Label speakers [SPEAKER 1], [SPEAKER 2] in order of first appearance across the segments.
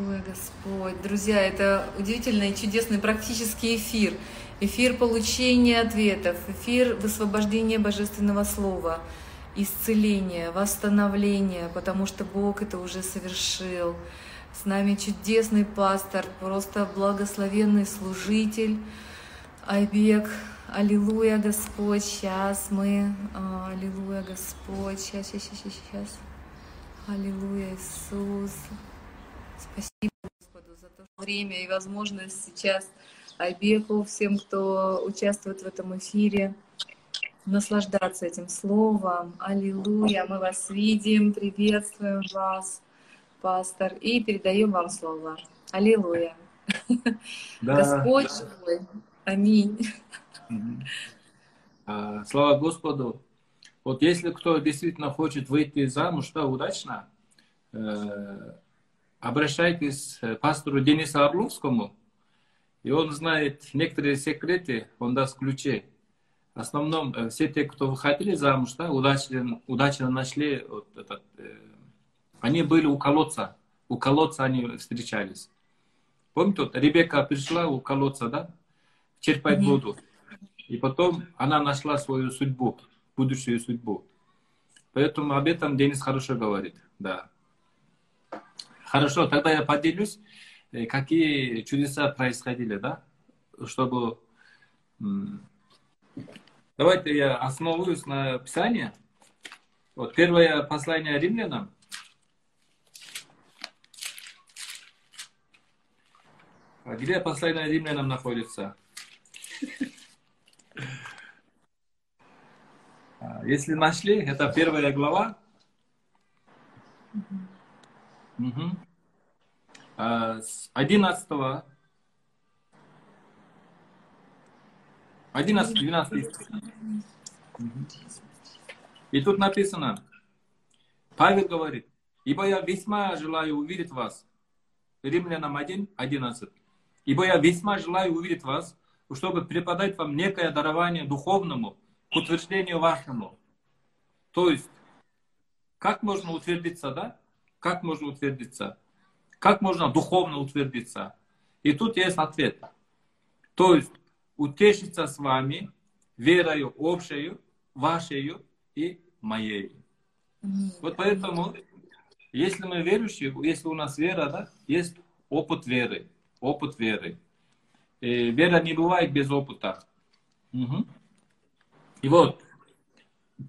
[SPEAKER 1] Ой, Господь, друзья, это удивительный чудесный практический эфир. Эфир получения ответов, эфир высвобождения Божественного Слова, исцеления, восстановления, потому что Бог это уже совершил. С нами чудесный пастор, просто благословенный служитель. Айбек, аллилуйя, Господь, сейчас мы, а, аллилуйя, Господь, сейчас, сейчас, сейчас, сейчас. Аллилуйя, Иисус. Спасибо Господу за то время и возможность сейчас Айбеку, всем, кто участвует в этом эфире, наслаждаться этим словом. Аллилуйя, мы вас видим, приветствуем вас, пастор, и передаем вам слова. Аллилуйя. Да. Господь живой. Аминь.
[SPEAKER 2] А, слава Господу. Вот если кто действительно хочет выйти замуж, да, удачно, э, обращайтесь к пастору Денису Орловскому, и он знает некоторые секреты, он даст ключи. В основном э, все те, кто выходили замуж, да, удачно, удачно нашли, вот этот, э, они были у колодца, у колодца они встречались. Помните, вот Ребекка пришла у колодца, да, черпать mm-hmm. воду. И потом она нашла свою судьбу, будущую судьбу. Поэтому об этом Денис хорошо говорит, да. Хорошо, тогда я поделюсь, э, какие чудеса происходили, да, чтобы... Давайте я основываюсь на Писании. Вот первое послание римлянам. А где послание римлянам находится? А, если нашли, это первая глава. Угу. С 11 11, 12 И тут написано, Павел говорит, ибо я весьма желаю увидеть вас. Римлянам 1, 11. Ибо я весьма желаю увидеть вас, чтобы преподать вам некое дарование духовному к утверждению вашему. То есть, как можно утвердиться, да? Как можно утвердиться? Как можно духовно утвердиться? И тут есть ответ. То есть утешиться с вами верою общую, вашей и моей. Вот поэтому, если мы верующие, если у нас вера, да, есть опыт веры. Опыт веры. И вера не бывает без опыта. Угу. И вот,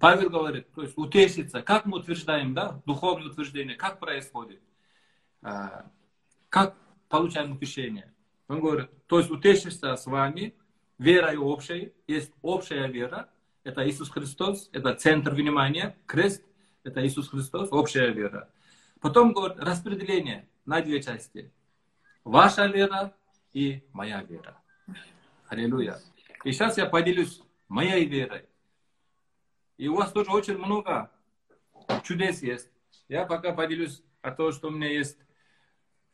[SPEAKER 2] Павел говорит, то есть утешиться, как мы утверждаем, да, духовное утверждение, как происходит, а, как получаем утешение. Он говорит, то есть утешиться с вами, верой общей, есть общая вера, это Иисус Христос, это центр внимания, крест, это Иисус Христос, общая вера. Потом говорит, распределение на две части. Ваша вера и моя вера. Аллилуйя. И сейчас я поделюсь моей верой. И у вас тоже очень много чудес есть. Я пока поделюсь о том, что у меня есть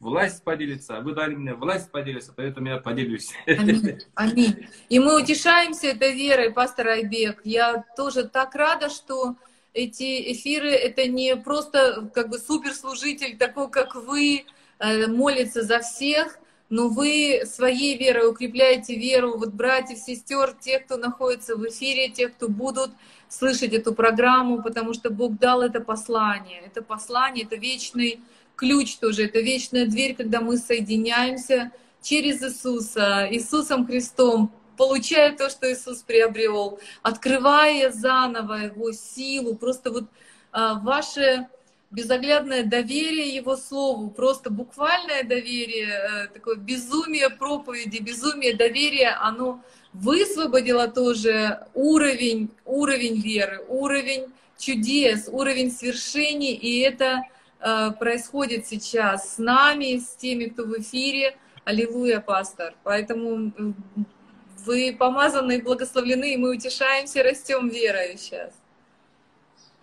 [SPEAKER 2] власть поделиться. Вы дали мне власть поделиться, поэтому я поделюсь.
[SPEAKER 1] Аминь. Аминь. И мы утешаемся этой верой, пастор Айбек. Я тоже так рада, что эти эфиры, это не просто как бы суперслужитель, такой, как вы, э, молится за всех, но вы своей верой укрепляете веру вот братьев, сестер, тех, кто находится в эфире, тех, кто будут слышать эту программу, потому что Бог дал это послание. Это послание, это вечный ключ тоже, это вечная дверь, когда мы соединяемся через Иисуса, Иисусом Христом, получая то, что Иисус приобрел, открывая заново Его силу, просто вот а, ваше безоглядное доверие Его Слову, просто буквальное доверие, э, такое безумие проповеди, безумие доверия, оно высвободило тоже уровень, уровень веры, уровень чудес, уровень свершений, и это э, происходит сейчас с нами, с теми, кто в эфире. Аллилуйя, пастор. Поэтому вы помазаны и благословлены, и мы утешаемся, растем верой сейчас.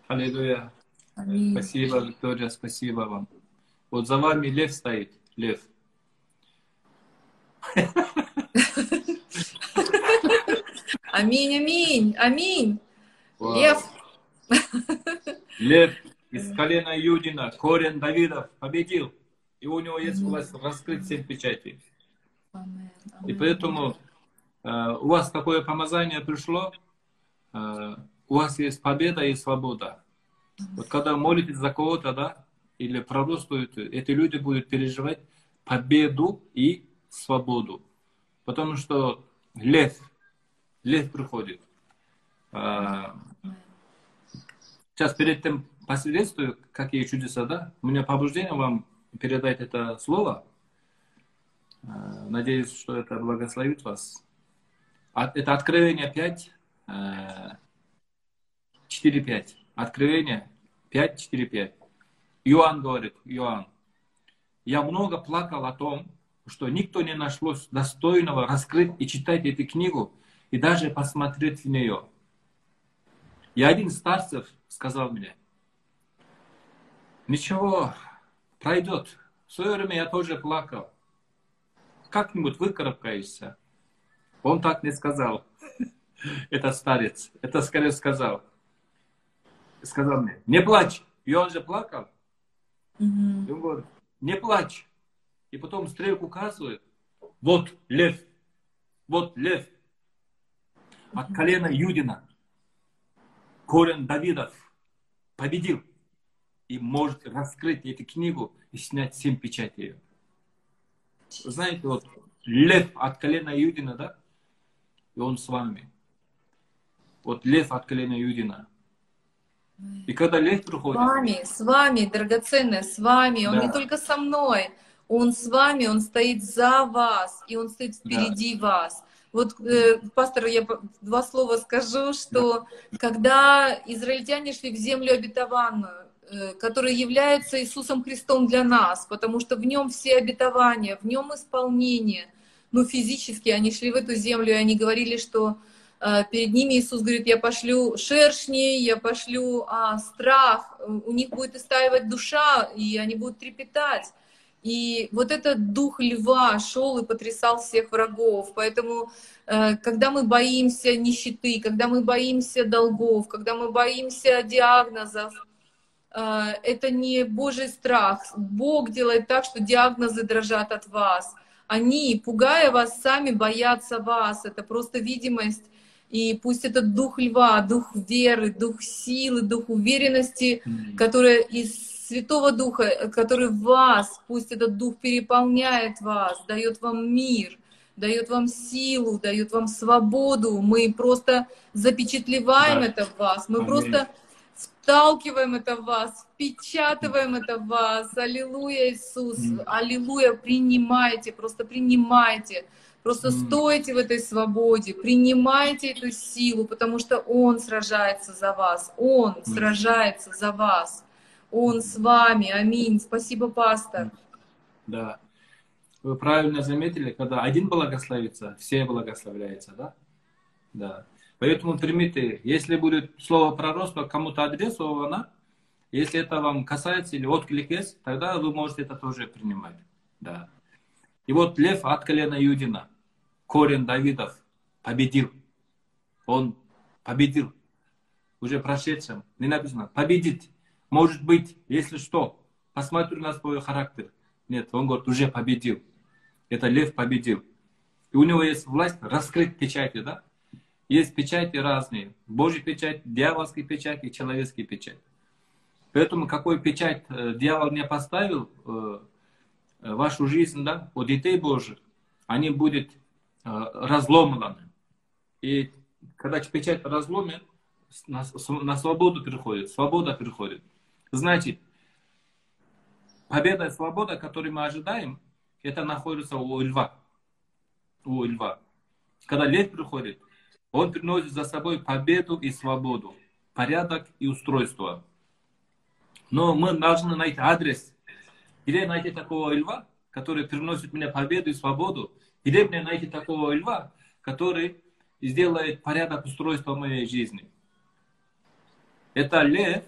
[SPEAKER 2] Аллилуйя. Аминь. Спасибо, Виктория, спасибо вам. Вот за вами лев стоит, лев.
[SPEAKER 1] Аминь, аминь, аминь. Вау. Лев.
[SPEAKER 2] Лев из колена Юдина, корень Давидов победил. И у него есть власть раскрыть семь печатей. И поэтому э, у вас такое помазание пришло, э, у вас есть победа и свобода. Вот когда молитесь за кого-то, да, или пророчествуете, эти люди будут переживать победу и свободу. Потому что лев, лев приходит. А, сейчас перед тем посвидетельствую, какие чудеса, да? У меня побуждение вам передать это слово. А, надеюсь, что это благословит вас. А, это Откровение 5, 4-5. Откровение 5, 4, 5. Иоанн говорит, Иоанн, я много плакал о том, что никто не нашлось достойного раскрыть и читать эту книгу и даже посмотреть в нее. И один старцев сказал мне, ничего, пройдет. В свое время я тоже плакал. Как-нибудь выкарабкаешься. Он так не сказал. Это старец. Это скорее сказал. Сказал мне, не плачь. И он же плакал. И он говорит, не плачь. И потом стрелку указывает. Вот лев. Вот лев. От колена Юдина. Корень Давидов. Победил. И может раскрыть эту книгу и снять семь печатей. Вы знаете, вот лев от колена Юдина, да? И он с вами. Вот лев от колена Юдина. И когда лев
[SPEAKER 1] С
[SPEAKER 2] приходит,
[SPEAKER 1] вами, с вами, драгоценная, с вами. Он
[SPEAKER 2] Да.
[SPEAKER 1] не только со мной, он с вами, он стоит за вас, и он стоит впереди вас. Вот, э, пастор, я два слова скажу, что когда израильтяне шли в землю обетованную, э, которая является Иисусом Христом для нас, потому что в нем все обетования, в нем исполнение. Ну, физически они шли в эту землю, и они говорили, что э, перед ними Иисус говорит, я пошлю шершней, я пошлю а, страх, у них будет истаивать душа, и они будут трепетать. И вот этот дух льва шел и потрясал всех врагов. Поэтому, э, когда мы боимся нищеты, когда мы боимся долгов, когда мы боимся диагнозов, э, это не Божий страх. Бог делает так, что диагнозы дрожат от вас. Они, пугая вас, сами боятся вас. Это просто видимость. И пусть этот дух льва, дух веры, дух силы, дух уверенности,
[SPEAKER 2] м,
[SPEAKER 1] которая из Святого Духа, который вас, пусть этот Дух переполняет вас, дает вам мир, дает вам силу, дает вам свободу. Мы просто запечатлеваем
[SPEAKER 2] Да.
[SPEAKER 1] это в вас, мы
[SPEAKER 2] Аминь.
[SPEAKER 1] просто вталкиваем это в вас, впечатываем это в вас. Аллилуйя, Иисус,
[SPEAKER 2] М.
[SPEAKER 1] аллилуйя, принимайте, просто принимайте. Просто
[SPEAKER 2] М.
[SPEAKER 1] стойте в этой свободе, принимайте эту силу, потому что Он сражается за вас, Он сражается за вас, Он с вами. Аминь. Спасибо, пастор.
[SPEAKER 2] Да. Вы правильно заметили, когда один благословится, все благословляются, да? Да. Поэтому примите, если будет слово пророчества кому-то адресовано, если это вам касается или отклик есть, тогда вы можете это тоже принимать. Да. И вот лев от колена Юдина, корень Давидов, победил. Он победил. Уже прошедшем. Не написано победить. Может быть, если что, посмотрю на свой характер. Нет, он говорит, уже победил. Это лев победил. И у него есть власть раскрыть печати, да? Есть печати разные. Божья печать, дьявольская печать и человеческая печать. Поэтому какой печать дьявол не поставил э, э, вашу жизнь, да, у детей Божьих, они будут э, разломаны. И когда печать разломит, на, на свободу приходит, свобода приходит. Значит, победа и свобода, которую мы ожидаем, это находится у льва. У льва. Когда лев приходит, он приносит за собой победу и свободу, порядок и устройство. Но мы должны найти адрес, где найти такого льва, который приносит мне победу и свободу, где мне найти такого льва, который сделает порядок устройства моей жизни. Это лев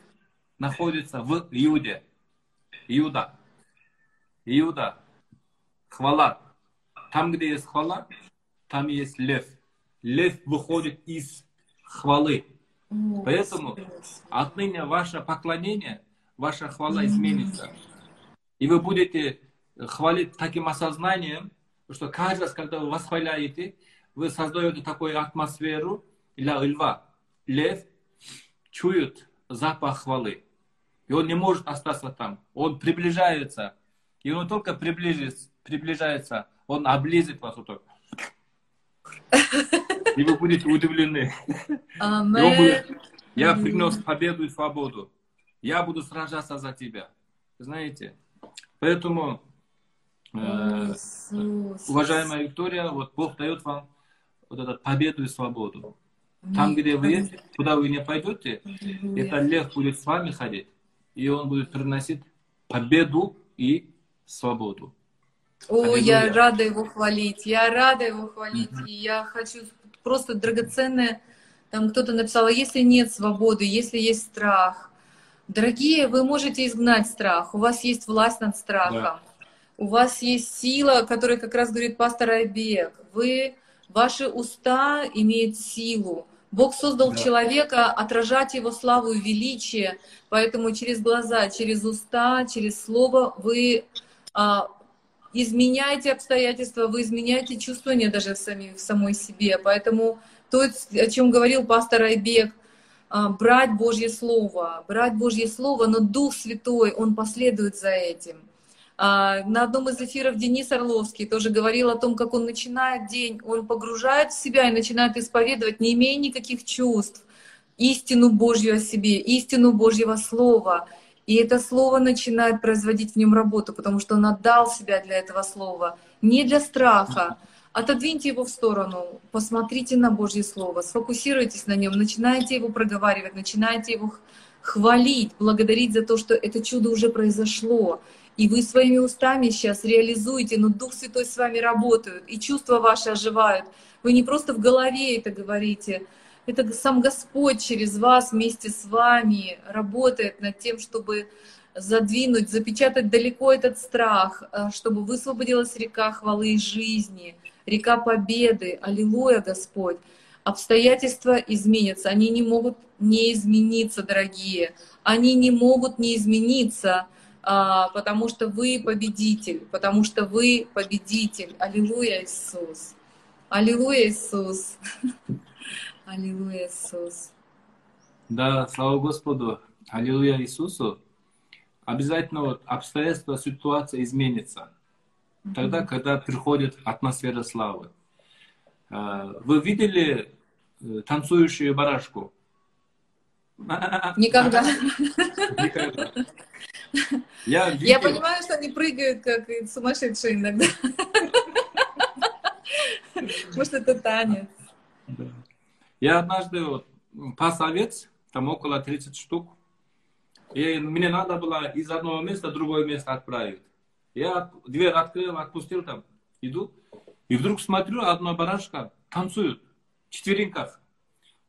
[SPEAKER 2] находится в Иуде. Иуда. Иуда. Хвала. Там, где есть хвала, там есть лев. Лев выходит из хвалы. Поэтому отныне ваше поклонение, ваша хвала изменится. И вы будете хвалит таким осознанием, что каждый раз, когда вы восхваляете, вы создаете такую атмосферу для льва. Лев чует запах хвалы. И он не может остаться там. Он приближается. И он только приближится, приближается он облизит вас вот так. И вы будете удивлены. Будет, я принес победу и свободу. Я буду сражаться за тебя. Знаете? Поэтому, э, уважаемая Виктория, вот Бог дает вам вот эту победу и свободу. Там, где вы, куда вы не пойдете, это лев будет с вами ходить, и он будет приносить победу и свободу.
[SPEAKER 1] О, я рада его хвалить, я рада его хвалить, mm-hmm. и я хочу просто драгоценное, там кто-то написал, а если нет свободы, если есть страх, дорогие, вы можете изгнать страх, у вас есть власть над страхом, да. у вас есть сила, которая как раз говорит пастор Айбек, вы, ваши уста имеют силу, Бог создал да. человека отражать его славу и величие, поэтому через глаза, через уста, через слово вы а, изменяете обстоятельства, вы изменяете чувствование даже в, сами, в самой себе. Поэтому то, о чем говорил пастор Айбек, а, брать Божье Слово, брать Божье Слово, но Дух Святой, Он последует за этим. А, на одном из эфиров Денис Орловский тоже говорил о том, как он начинает день, он погружает в себя и начинает исповедовать, не имея никаких чувств, истину Божью о себе, истину Божьего Слова — и это слово начинает производить в нем работу, потому что он отдал себя для этого слова. Не для страха. Отодвиньте его в сторону, посмотрите на Божье Слово, сфокусируйтесь на нем, начинайте его проговаривать, начинайте его хвалить, благодарить за то, что это чудо уже произошло. И вы своими устами сейчас реализуете, но Дух Святой с вами работает, и чувства ваши оживают. Вы не просто в голове это говорите, это сам Господь через вас вместе с вами работает над тем, чтобы задвинуть, запечатать далеко этот страх, э, чтобы высвободилась река хвалы и жизни, река победы. Аллилуйя, Господь. Обстоятельства изменятся, они не могут не измениться, дорогие. Они не могут не измениться, потому что вы победитель, потому что вы победитель. Аллилуйя, Иисус. Аллилуйя, Иисус. Аллилуйя, Иисус.
[SPEAKER 2] Да, слава Господу. Аллилуйя Иисусу. Обязательно вот обстоятельства, ситуация изменится. Тогда, когда приходит атмосфера славы. А, вы видели э, танцующую барашку?
[SPEAKER 1] Никогда.
[SPEAKER 2] Никогда.
[SPEAKER 1] Я, видел... Я понимаю, что они прыгают как сумасшедшие иногда. Может, это танец.
[SPEAKER 2] Я однажды вот, пас овец, там около 30 штук, и мне надо было из одного места в другое место отправить. Я дверь открыл, отпустил там, иду, и вдруг смотрю, одна барашка танцует в четвереньках.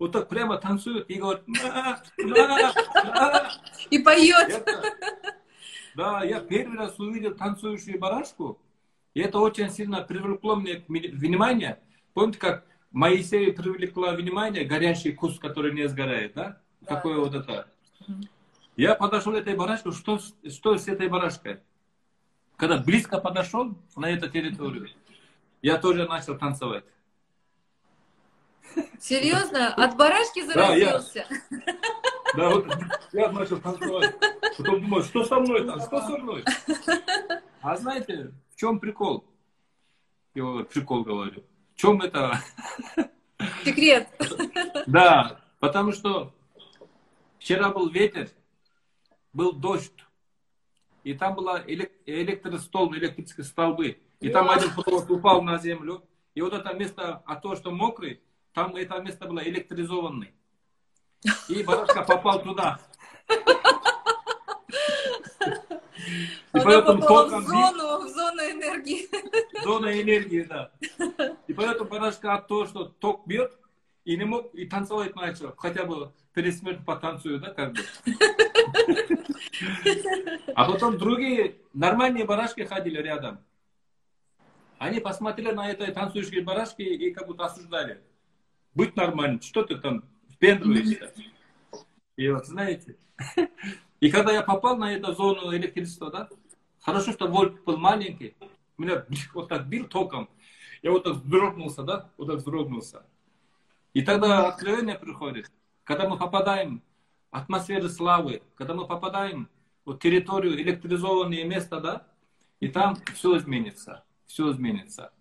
[SPEAKER 2] Вот так прямо танцует и говорит, на, на,
[SPEAKER 1] на. И поет.
[SPEAKER 2] да, я первый раз увидел танцующую барашку, и это очень сильно привлекло мне внимание. Помните, как Моисею привлекла внимание горящий куст, который не сгорает, да? да. Какое вот это. Я подошел к этой барашке, что, что с этой барашкой? Когда близко подошел на эту территорию, я тоже начал танцевать.
[SPEAKER 1] Серьезно? От барашки заразился?
[SPEAKER 2] Да, вот я начал танцевать. Потом думаю, что со мной там, что со мной? А знаете, в чем прикол? Я прикол говорю чем это?
[SPEAKER 1] Секрет.
[SPEAKER 2] Да, потому что вчера был ветер, был дождь, и там была электростол, электрические столбы, и там один провод упал на землю, и вот это место, а то, что мокрый, там это место было электризованное. И барашка попал туда.
[SPEAKER 1] И Она поэтому попала в зону, в зону энергии.
[SPEAKER 2] Зона энергии, да. И поэтому поражка от того, что ток бьет, и не мог, и танцевать начал. Хотя бы перед смертью потанцую, да, как бы. А потом другие нормальные барашки ходили рядом. Они посмотрели на этой танцующие барашки и как будто осуждали. Будь нормальным, что ты там впендриваешься. И вот, знаете, и когда я попал на эту зону электричества, да, Хорошо, что вольт был маленький. Меня вот так бил током. Я вот так вздрогнулся, да? Вот так вздрогнулся. И тогда откровение приходит. Когда мы попадаем в атмосферу славы, когда мы попадаем в территорию, электризованные места, да? И там все изменится. Все изменится.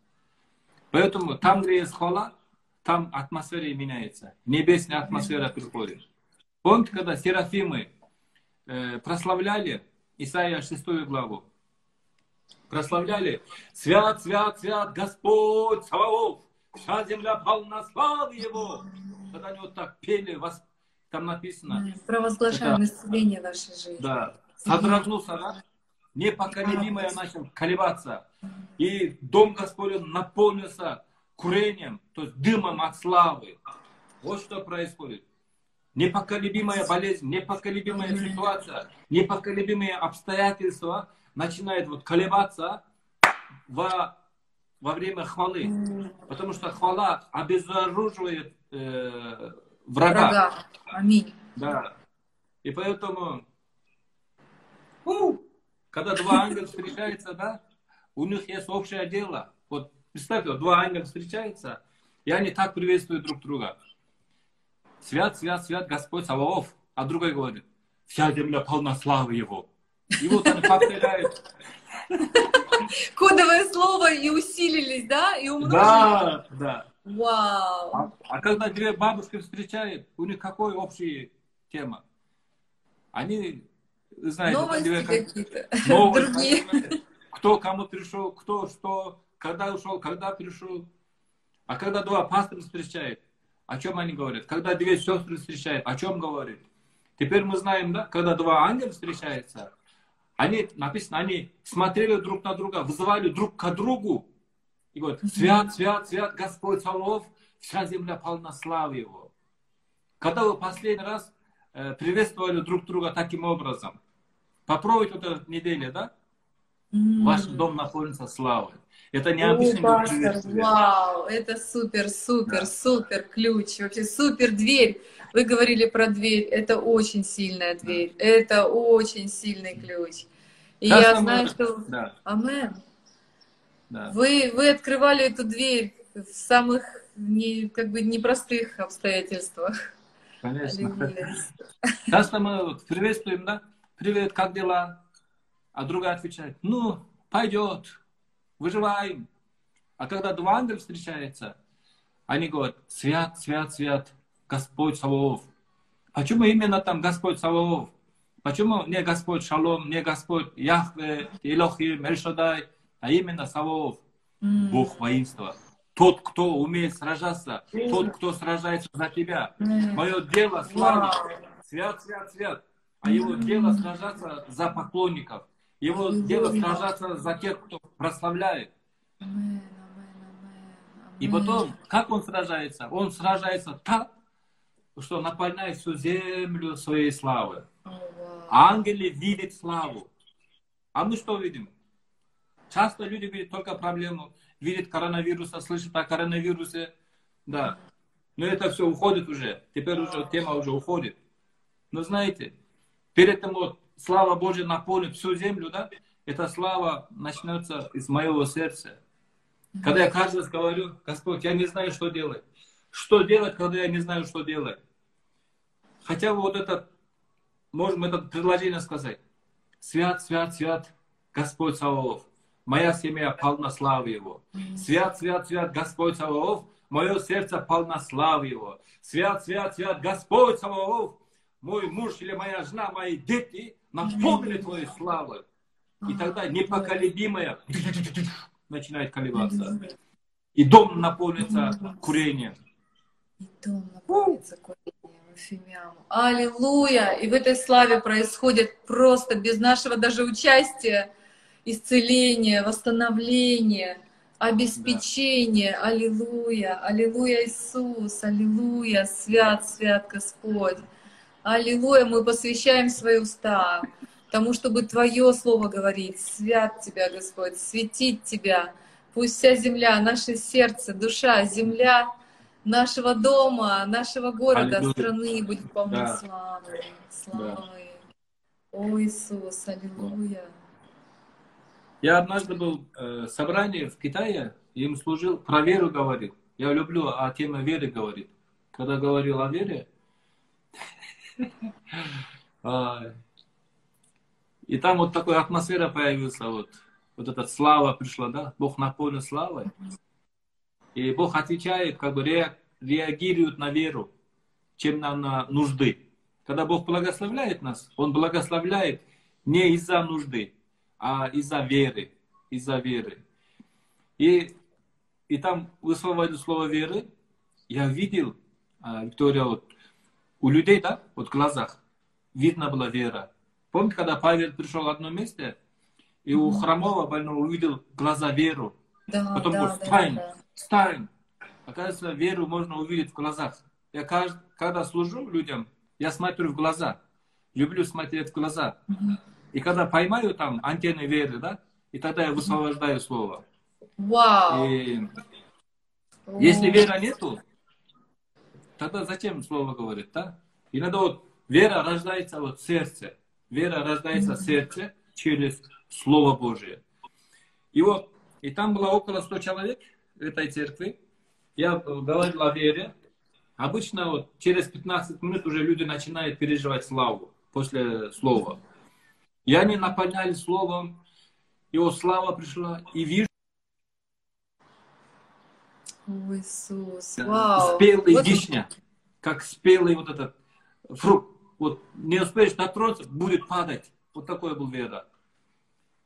[SPEAKER 2] Поэтому там, где есть хвала, там атмосфера меняется. Небесная атмосфера приходит. Помните, когда серафимы э, прославляли Исаия 6 главу? Прославляли «Свят, свят, свят Господь Саваоф, вся земля полна славы Его». Когда они вот так пели, вас, там написано.
[SPEAKER 1] Провозглашаем это, исцеление нашей жизни.
[SPEAKER 2] Да. Содрогнулся, да? Непоколебимое начал колебаться. И дом Господень наполнился курением, то есть дымом от славы. Вот что происходит. Непоколебимая болезнь, непоколебимая ситуация, непоколебимые обстоятельства начинают вот колебаться во, во время хвалы. Потому что хвала обезоруживает э, врага. врага.
[SPEAKER 1] Аминь.
[SPEAKER 2] Да. И поэтому, у, когда два ангела встречаются, да, у них есть общее дело. Вот Представьте, два ангела встречаются, и они так приветствуют друг друга. Свят, свят, свят Господь Саваоф. А другой говорит, вся земля полна славы Его. И вот они повторяют.
[SPEAKER 1] Кодовое слово и усилились, да? И умножились.
[SPEAKER 2] Да, да.
[SPEAKER 1] Вау.
[SPEAKER 2] А, а когда две бабушки встречают, у них какой общая тема? Они, знаете,
[SPEAKER 1] новости какие-то.
[SPEAKER 2] Новости, Другие. Кто кому пришел, кто что, когда ушел, когда пришел. А когда два пастора встречают, о чем они говорят? Когда две сестры встречают, о чем говорят? Теперь мы знаем, да, когда два ангела встречаются, они, написано, они смотрели друг на друга, вызывали друг к другу. И говорят, свят, свят, свят, Господь Савов, вся земля полна славы Его. Когда вы последний раз э, приветствовали друг друга таким образом? Попробуйте вот эту неделю, да? Ваш дом наполнится славой. Это необычный
[SPEAKER 1] О, пастор, Вау, это супер, супер, да. супер ключ, вообще супер дверь. Вы говорили про дверь, это очень сильная дверь, да. это очень сильный ключ. И Сейчас я знаю, что... Да. Амен. Да. Вы, вы открывали эту дверь в самых не, как бы непростых обстоятельствах.
[SPEAKER 2] Конечно. Часто мы приветствуем, да? Привет, как дела? А другая отвечает, ну, пойдет, выживаем. А когда два ангела встречаются, они говорят, свят, свят, свят, Господь Саваоф. Почему именно там Господь Саваоф? Почему не Господь Шалом, не Господь Яхве, Илохим, Эльшадай, а именно Саваоф? Mm. Бог воинства. Тот, кто умеет сражаться, mm. тот, кто сражается за тебя. Mm. Мое дело славить. Свят, свят, свят. А его дело сражаться за поклонников. Его дело сражаться за тех, кто прославляет. И потом, как он сражается? Он сражается так, что наполняет всю землю своей славы. Ангелы видят славу. А мы что видим? Часто люди видят только проблему, видят коронавируса, слышат о коронавирусе. Да. Но это все уходит уже. Теперь уже тема уже уходит. Но знаете, перед этим вот слава Божья наполнит всю землю, да, эта слава начнется из моего сердца. Когда я каждый раз говорю, Господь, я не знаю, что делать. Что делать, когда я не знаю, что делать? Хотя бы вот это, можем это предложение сказать. Свят, свят, свят, Господь Саваоф. Моя семья полна славы Его. Свят, свят, свят, Господь Саваоф. Мое сердце полно славы Его. Свят, свят, свят, Господь Саваоф. Мой муж или моя жена, мои дети наполнили Твоей славой. И тогда непоколебимое начинает колебаться. И дом наполнится курением.
[SPEAKER 1] И дом наполнится курением. Аллилуйя! И в этой славе происходит просто без нашего даже участия исцеление, восстановление, обеспечение. Да. Аллилуйя! Аллилуйя, Иисус! Аллилуйя! Свят, свят Господь! Аллилуйя, мы посвящаем свои уста тому, чтобы Твое Слово говорить. Свят Тебя, Господь, светить Тебя. Пусть вся земля, наше сердце, душа, земля нашего дома, нашего города, Аллилуйя. страны будет полны да. славы, славы. Да. О, Иисус, аллилуйя.
[SPEAKER 2] Я однажды был э, собрание в Китае, им служил, про веру говорил. Я люблю о теме веры говорить. Когда говорил о вере, и там вот такая атмосфера появилась, вот, вот эта слава пришла, да, Бог наполнен славой. И Бог отвечает, как бы реагирует на веру, чем на, на нужды. Когда Бог благословляет нас, Он благословляет не из-за нужды, а из-за веры. Из-за веры. И, и там высвободили слово веры. Я видел, а, Виктория, вот, у людей, да, вот в глазах видно была вера. Помните, когда Павел пришел в одно место, и у хромого больного увидел глаза веру. Да, Потом да, говорит, встань, да, да. встань. Оказывается, веру можно увидеть в глазах. Я когда служу людям, я смотрю в глаза. Люблю смотреть в глаза. И когда поймаю там антенны веры, да, и тогда я высвобождаю слово.
[SPEAKER 1] Вау!
[SPEAKER 2] И если вера нету, тогда зачем слово говорит, да? Иногда вот вера рождается вот в сердце. Вера рождается сердце через Слово Божие. И вот, и там было около 100 человек в этой церкви. Я говорил о вере. Обычно вот через 15 минут уже люди начинают переживать славу после слова. И они наполняли словом, и вот слава пришла, и вижу,
[SPEAKER 1] О, Иисус, вау.
[SPEAKER 2] спелый вот... вишня, как спелый вот этот фрукт. Вот не успеешь дотронуться, будет падать. Вот такой был вера.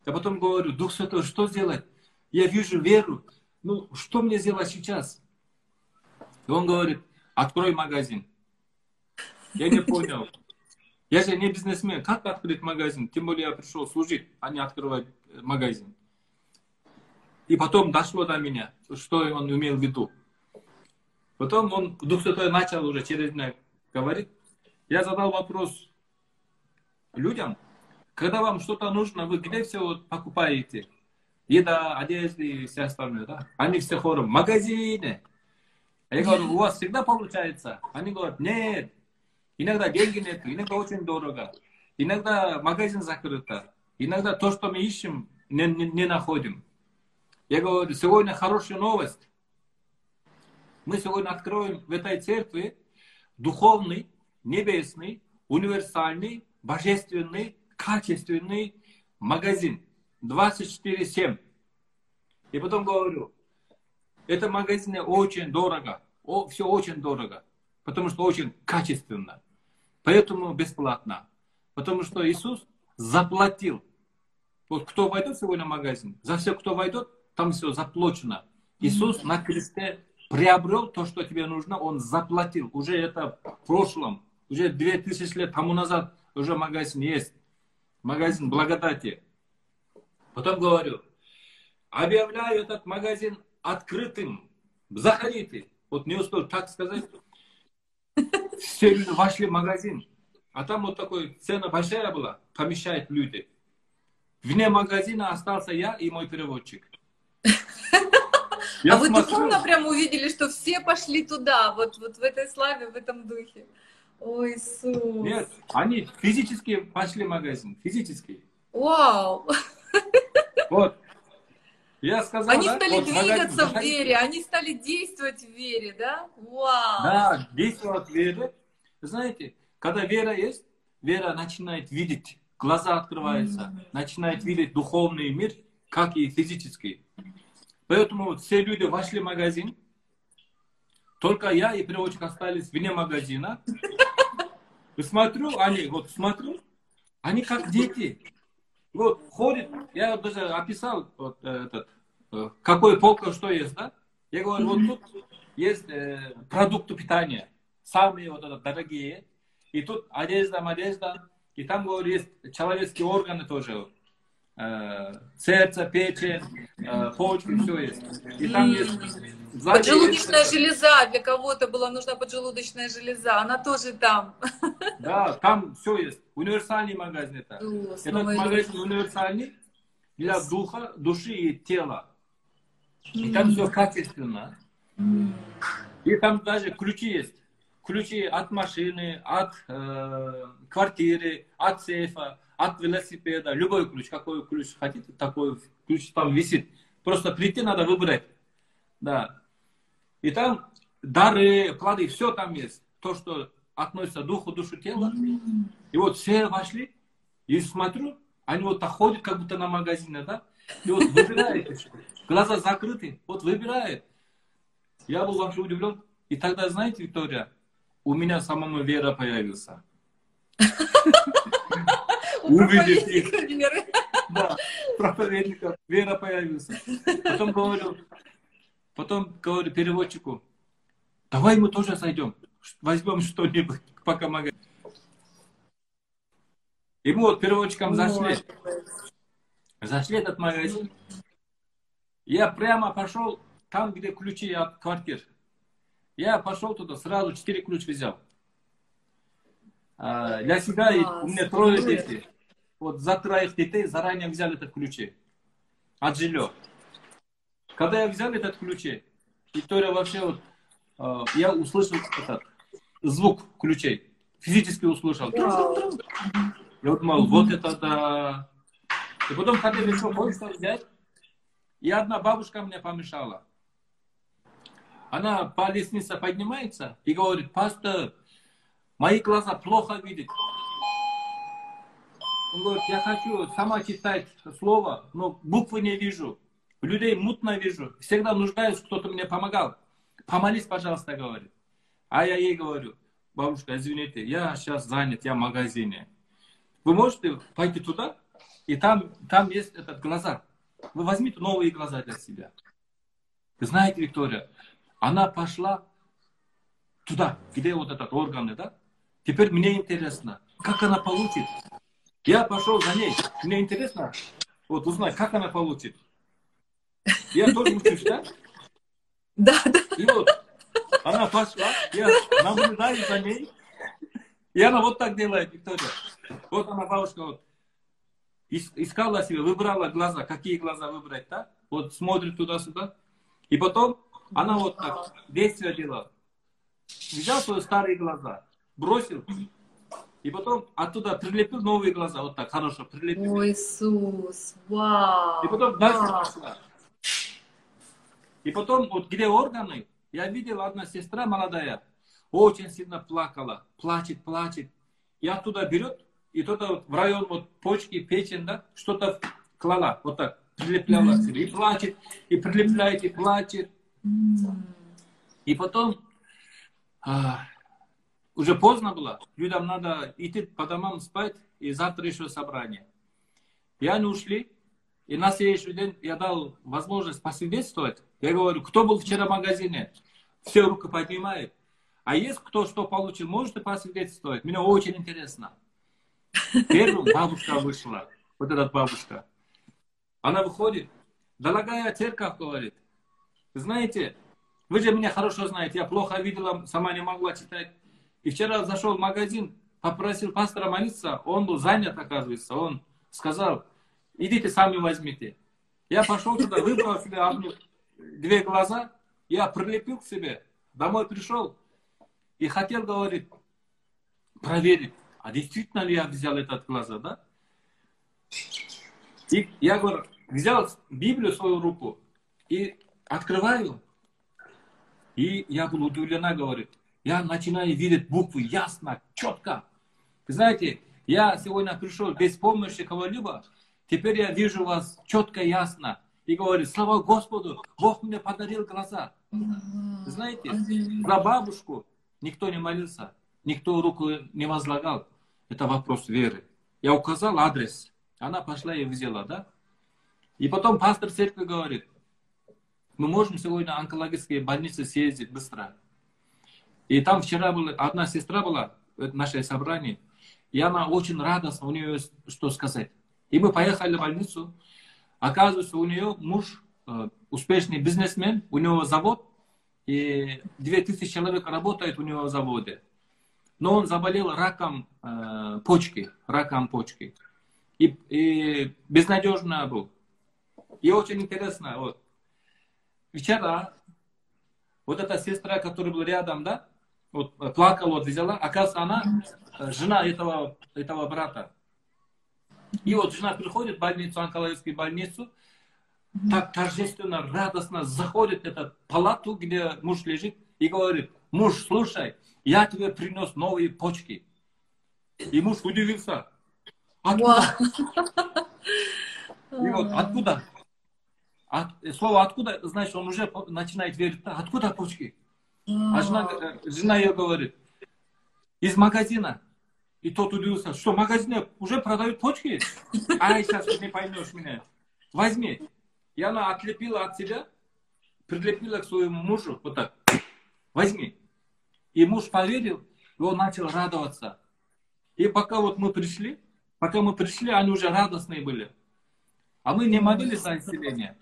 [SPEAKER 2] Я потом говорю, Дух Святой, что сделать? Я вижу веру. Ну, что мне сделать сейчас? И он говорит, открой магазин. Я не понял. Я же не бизнесмен. Как открыть магазин? Тем более я пришел служить, а не открывать магазин. И потом дошло до меня, что он имел в виду. Потом он, Дух Святой начал уже через меня говорить. Я задал вопрос людям, когда вам что-то нужно, вы где все вот покупаете? Еда, одежда и все остальное, да? Они все хором, в магазине. Я говорю, у вас всегда получается? Они говорят, нет, Иногда деньги нет, иногда очень дорого. Иногда магазин закрыт. Иногда то, что мы ищем, не, не, не находим. Я говорю, сегодня хорошая новость. Мы сегодня откроем в этой церкви духовный, небесный, универсальный, божественный, качественный магазин. 24-7. И потом говорю, это магазин очень дорого. О, все очень дорого. Потому что очень качественно. Поэтому бесплатно. Потому что Иисус заплатил. Вот кто войдет сегодня в магазин, за все, кто войдет, там все заплачено. Иисус на кресте приобрел то, что тебе нужно, Он заплатил. Уже это в прошлом, уже 2000 лет тому назад уже магазин есть. Магазин благодати. Потом говорю, объявляю этот магазин открытым. Заходите. Вот не успел так сказать, все люди вошли в магазин, а там вот такой цена большая была, помещает люди. Вне магазина остался я и мой переводчик.
[SPEAKER 1] Я а смотрю... вы духовно прям увидели, что все пошли туда, вот, вот в этой славе, в этом духе. Ой, Иисус.
[SPEAKER 2] Нет, они физически пошли в магазин, физически.
[SPEAKER 1] Вау.
[SPEAKER 2] Вот. Я сказал,
[SPEAKER 1] они
[SPEAKER 2] да?
[SPEAKER 1] стали вот, двигаться в вере, они стали действовать в вере, да? Вау!
[SPEAKER 2] Да, действовать в вере. Знаете, когда вера есть, вера начинает видеть, глаза открываются, mm-hmm. начинает видеть духовный мир, как и физический. Поэтому все люди вошли в магазин, только я и переводчик остались вне магазина. И смотрю, они, вот смотрю, они как дети. Вот ходит, я даже описал вот этот Э, какой полка что есть, да? Я говорю, вот тут есть э, продукты питания, самые вот это, дорогие, и тут одежда, одежда, и там, говорю, есть человеческие органы тоже, сердце, печень, э, почки, все есть. И там есть
[SPEAKER 1] поджелудочная есть... железа, для кого-то была нужна поджелудочная железа, она тоже там.
[SPEAKER 2] Да, там все есть. Универсальный магазин это. О, Этот магазин универсальный для духа, души и тела. И там все качественно. И там даже ключи есть. Ключи от машины, от э, квартиры, от сейфа, от велосипеда, любой ключ, какой ключ хотите, такой ключ там висит. Просто прийти надо выбрать. Да. И там дары, плоды, все там есть. То, что относится духу, душу, тела. И вот все вошли, и смотрю, они вот так ходят, как будто на магазине, да? И вот выбирает, глаза закрыты, вот выбирает. Я был вообще удивлен. И тогда, знаете, Виктория, у меня самому вера появился. Увидев их. Да, проповедника, вера появился. Потом говорю, потом говорю переводчику, давай мы тоже зайдем, возьмем что-нибудь, пока магазин. И мы вот переводчиком зашли. Зашли этот магазин. Я прямо пошел там, где ключи от квартир. Я пошел туда, сразу четыре ключа взял. А, для себя у меня трое детей. Вот за троих детей заранее взяли этот ключи от жилья. Когда я взял этот ключи, Виктория вообще вот, а, я услышал этот звук ключей, физически услышал. Я думал, вот это да. И потом хотели еще кое-что взять. И одна бабушка мне помешала. Она по лестнице поднимается и говорит, пастор, мои глаза плохо видят. Говорит, я хочу сама читать слово, но буквы не вижу. Людей мутно вижу. Всегда нуждаюсь, кто-то мне помогал. Помолись, пожалуйста, говорит. А я ей говорю, бабушка, извините, я сейчас занят, я в магазине. Вы можете пойти туда, и там, там есть этот глаза. Вы возьмите новые глаза для себя. Знаете, Виктория, она пошла туда, где вот этот органы, да? Теперь мне интересно, как она получит. Я пошел за ней. Мне интересно вот узнать, как она получит. Я тоже учусь, да?
[SPEAKER 1] Да, да.
[SPEAKER 2] И вот она пошла, я наблюдаю за ней. И она вот так делает, Виктория. Вот она, бабушка, вот, искала себе, выбрала глаза, какие глаза выбрать, да? Вот смотрит туда-сюда. И потом она вот так действие делала. Взял свои старые глаза, бросил, и потом оттуда прилепил новые глаза, вот так, хорошо, прилепил.
[SPEAKER 1] Ой, Иисус, вау!
[SPEAKER 2] И потом дальше пошла. И потом, вот где органы, я видел одна сестра молодая, очень сильно плакала, плачет, плачет. И оттуда берет, и кто-то вот в район вот почки, печень, да, что-то клала, вот так, прилепляла себе. И плачет, и прилепляет, и плачет. И потом, а, уже поздно было, людям надо идти по домам спать, и завтра еще собрание. И они ушли, и на следующий день я дал возможность посвидетельствовать. Я говорю, кто был вчера в магазине? Все руки поднимают. А есть кто что получил, можете посвидетельствовать? Мне очень интересно. Первым бабушка вышла, вот эта бабушка. Она выходит, дорогая церковь, говорит, знаете, вы же меня хорошо знаете, я плохо видела, сама не могла читать. И вчера зашел в магазин, попросил пастора молиться, он был занят, оказывается. Он сказал, идите сами возьмите. Я пошел туда, выбрал себе одну, две глаза, я прилепил к себе, домой пришел, и хотел, говорит, проверить, а действительно ли я взял этот глаза, да? И я, говорю, взял Библию в свою руку и открываю. И я был удивлена, говорит, я начинаю видеть буквы ясно, четко. Вы знаете, я сегодня пришел без помощи кого-либо, теперь я вижу вас четко, ясно. И говорит, слава Господу, Бог мне подарил глаза. Вы знаете, за бабушку Никто не молился, никто руку не возлагал. Это вопрос веры. Я указал адрес, она пошла и взяла, да? И потом пастор церкви говорит, мы можем сегодня в онкологические больницы съездить быстро. И там вчера была, одна сестра была в нашей собрании, и она очень радостна, у нее что сказать. И мы поехали в больницу. Оказывается, у нее муж э, успешный бизнесмен, у него завод, и 2000 человек работает у него в заводе. Но он заболел раком э, почки, раком почки. И, и безнадежно был. И очень интересно, вот, вчера вот эта сестра, которая была рядом, да, вот плакала, вот взяла, оказывается, она жена этого, этого брата. И вот жена приходит в больницу, онкологическую больницу, так торжественно, радостно заходит в эту палату, где муж лежит, и говорит, муж, слушай, я тебе принес новые почки. И муж удивился. Откуда? И вот откуда? От, слово откуда, значит, он уже начинает верить, откуда почки? А жена, э, жена ее говорит, из магазина. И тот удивился, что в магазине уже продают почки? Ай, сейчас ты не поймешь меня. Возьми. И она отлепила от себя, прилепила к своему мужу, вот так. Возьми. И муж поверил, и он начал радоваться. И пока вот мы пришли, пока мы пришли, они уже радостные были. А мы не молились за исцеление.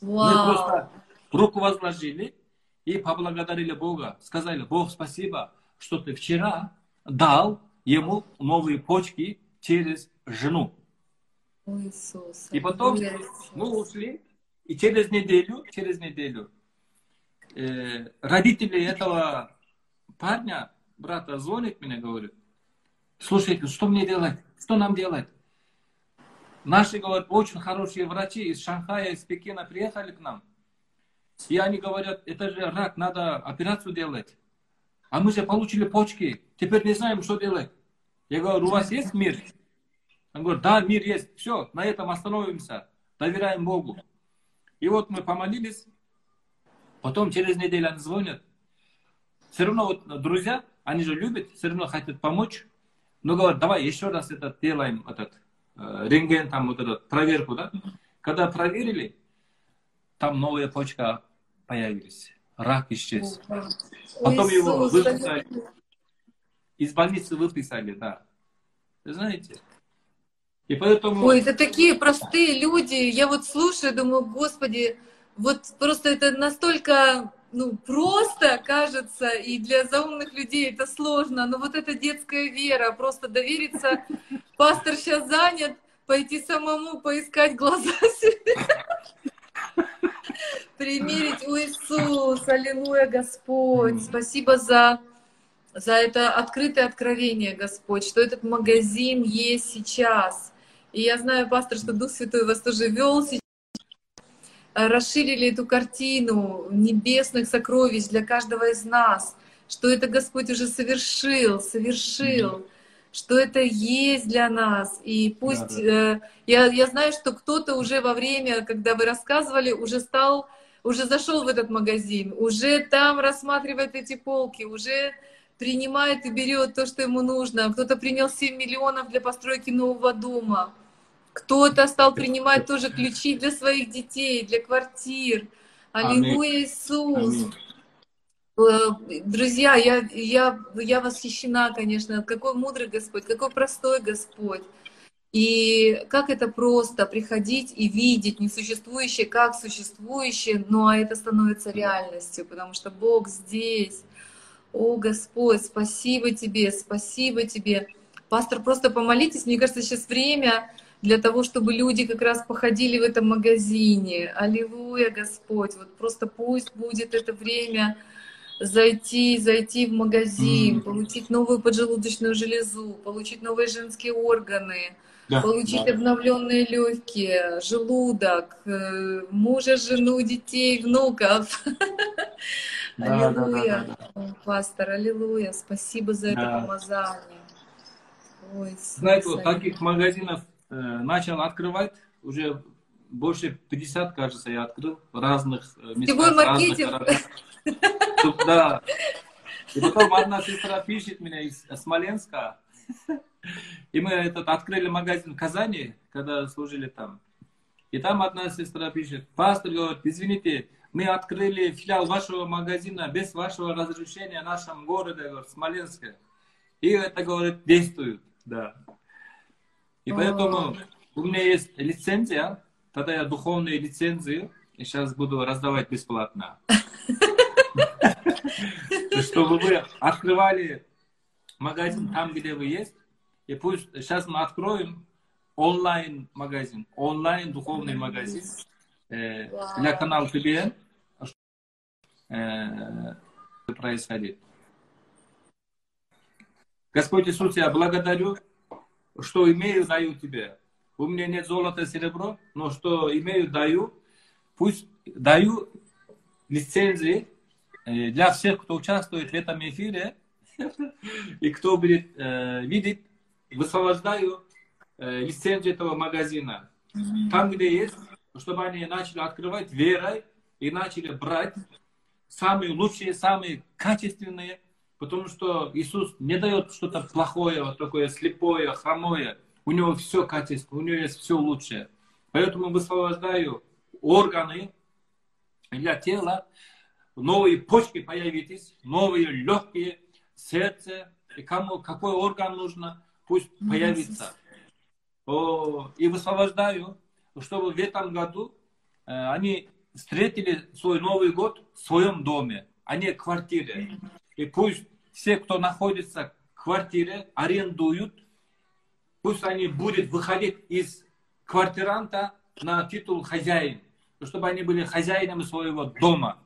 [SPEAKER 2] Мы просто руку возложили и поблагодарили Бога. Сказали, Бог, спасибо, что ты вчера дал ему новые почки через жену.
[SPEAKER 1] О, Иисус.
[SPEAKER 2] И потом мы ушли, и через неделю, через неделю э, родители этого парня, брата, звонит мне, говорит, слушайте, что мне делать? Что нам делать? Наши, говорят, очень хорошие врачи из Шанхая, из Пекина приехали к нам. И они говорят, это же рак, надо операцию делать. А мы же получили почки, теперь не знаем, что делать. Я говорю, у вас есть мир? Он говорит, да, мир есть. Все, на этом остановимся. Доверяем Богу. И вот мы помолились. Потом через неделю они звонят. Все равно вот друзья, они же любят, все равно хотят помочь. Но говорят, давай еще раз этот делаем, этот э, рентген, там вот этот проверку, да. Когда проверили, там новая почка появились. Рак исчез. Потом его выписали. Из больницы выписали, да. Вы знаете?
[SPEAKER 1] И поэтому... Ой, это такие простые люди. Я вот слушаю, думаю, господи, вот просто это настолько ну, просто кажется, и для заумных людей это сложно, но вот эта детская вера, просто довериться, пастор сейчас занят, пойти самому поискать глаза себе, примерить, у Иисус, аллилуйя, Господь, спасибо за за это открытое откровение, Господь, что этот магазин есть сейчас. И я знаю, пастор, что Дух Святой вас тоже вел сейчас. Расширили эту картину небесных сокровищ для каждого из нас, что это Господь уже совершил, совершил. Mm-hmm что это есть для нас. И пусть да, да. Э, я, я знаю, что кто-то уже во время, когда вы рассказывали, уже стал, уже зашел в этот магазин, уже там рассматривает эти полки, уже принимает и берет то, что ему нужно. Кто-то принял 7 миллионов для постройки нового дома. Кто-то стал принимать тоже ключи для своих детей, для квартир. Аллилуйя, Иисус. Аминь. Э, друзья, я, я, я восхищена, конечно. Какой мудрый Господь, какой простой Господь. И как это просто приходить и видеть несуществующее как существующее, ну а это становится реальностью, потому что Бог здесь. О, Господь, спасибо Тебе, спасибо Тебе. Пастор, просто помолитесь. Мне кажется, сейчас время для того, чтобы люди как раз походили в этом магазине. Аллилуйя, Господь. Вот просто пусть будет это время зайти, зайти в магазин, mm. получить новую поджелудочную железу, получить новые женские органы, да, получить да. обновленные легкие, желудок, э, мужа, жену, детей, внуков. Да, аллилуйя, да, да, да. пастор, аллилуйя, спасибо за это да. помазание.
[SPEAKER 2] Ой, Знаете, вот таких магазинов э, начал открывать уже больше 50, кажется, я открыл в разных э, местах. Сетевой маркетинг. Разных да. И потом одна сестра пишет меня из Смоленска. И мы этот, открыли магазин в Казани, когда служили там. И там одна сестра пишет, пастор говорит, извините, мы открыли филиал вашего магазина без вашего разрешения в нашем городе, говорит, Смоленске. И это, говорит, действует, да. И поэтому у меня есть лицензия, тогда я духовные лицензии, и сейчас буду раздавать бесплатно. Чтобы вы открывали магазин там, где вы есть, и пусть сейчас мы откроем онлайн-магазин, онлайн духовный магазин э, для канала ТБН э, происходит. Господь Иисус, я благодарю что имею, даю тебе. У меня нет золота и серебро, но что имею, даю. Пусть даю лицензии э, для всех, кто участвует в этом эфире и кто будет э, видеть, высвобождаю э, лицензию этого магазина. Там, где есть, чтобы они начали открывать верой и начали брать самые лучшие, самые качественные, потому что Иисус не дает что-то плохое, вот такое слепое, хромое. У него все качество, у него есть все лучшее. Поэтому высвобождаю органы для тела, новые почки появитесь, новые легкие, сердце, и кому какой орган нужно, пусть появится. О, и высвобождаю, чтобы в этом году э, они встретили свой Новый год в своем доме, а не в квартире. И пусть все, кто находится в квартире, арендуют, пусть они будут выходить из квартиранта на титул хозяин, чтобы они были хозяинами своего дома.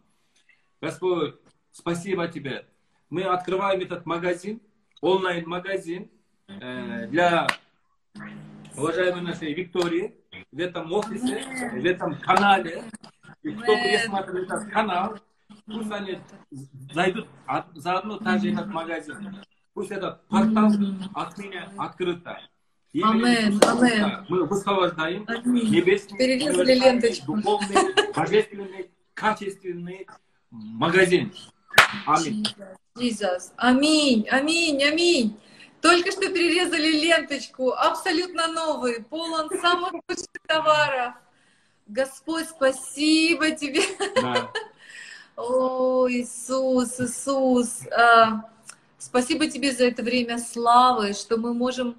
[SPEAKER 2] Господь, спасибо тебе. Мы открываем этот магазин, онлайн-магазин для уважаемой нашей Виктории в этом офисе, в этом канале. И кто пересматривает этот канал, пусть они зайдут заодно также этот магазин. Пусть этот портал от меня открыто.
[SPEAKER 1] Амен, амен.
[SPEAKER 2] Мы высвобождаем небесный,
[SPEAKER 1] Перерезали ленточку.
[SPEAKER 2] духовный, божественный, качественный магазин. Аминь.
[SPEAKER 1] Jesus. Аминь, аминь, аминь. Только что перерезали ленточку, абсолютно новый, полон самых лучших товаров. Господь, спасибо тебе.
[SPEAKER 2] Да.
[SPEAKER 1] О, Иисус, Иисус. А, спасибо тебе за это время славы, что мы можем,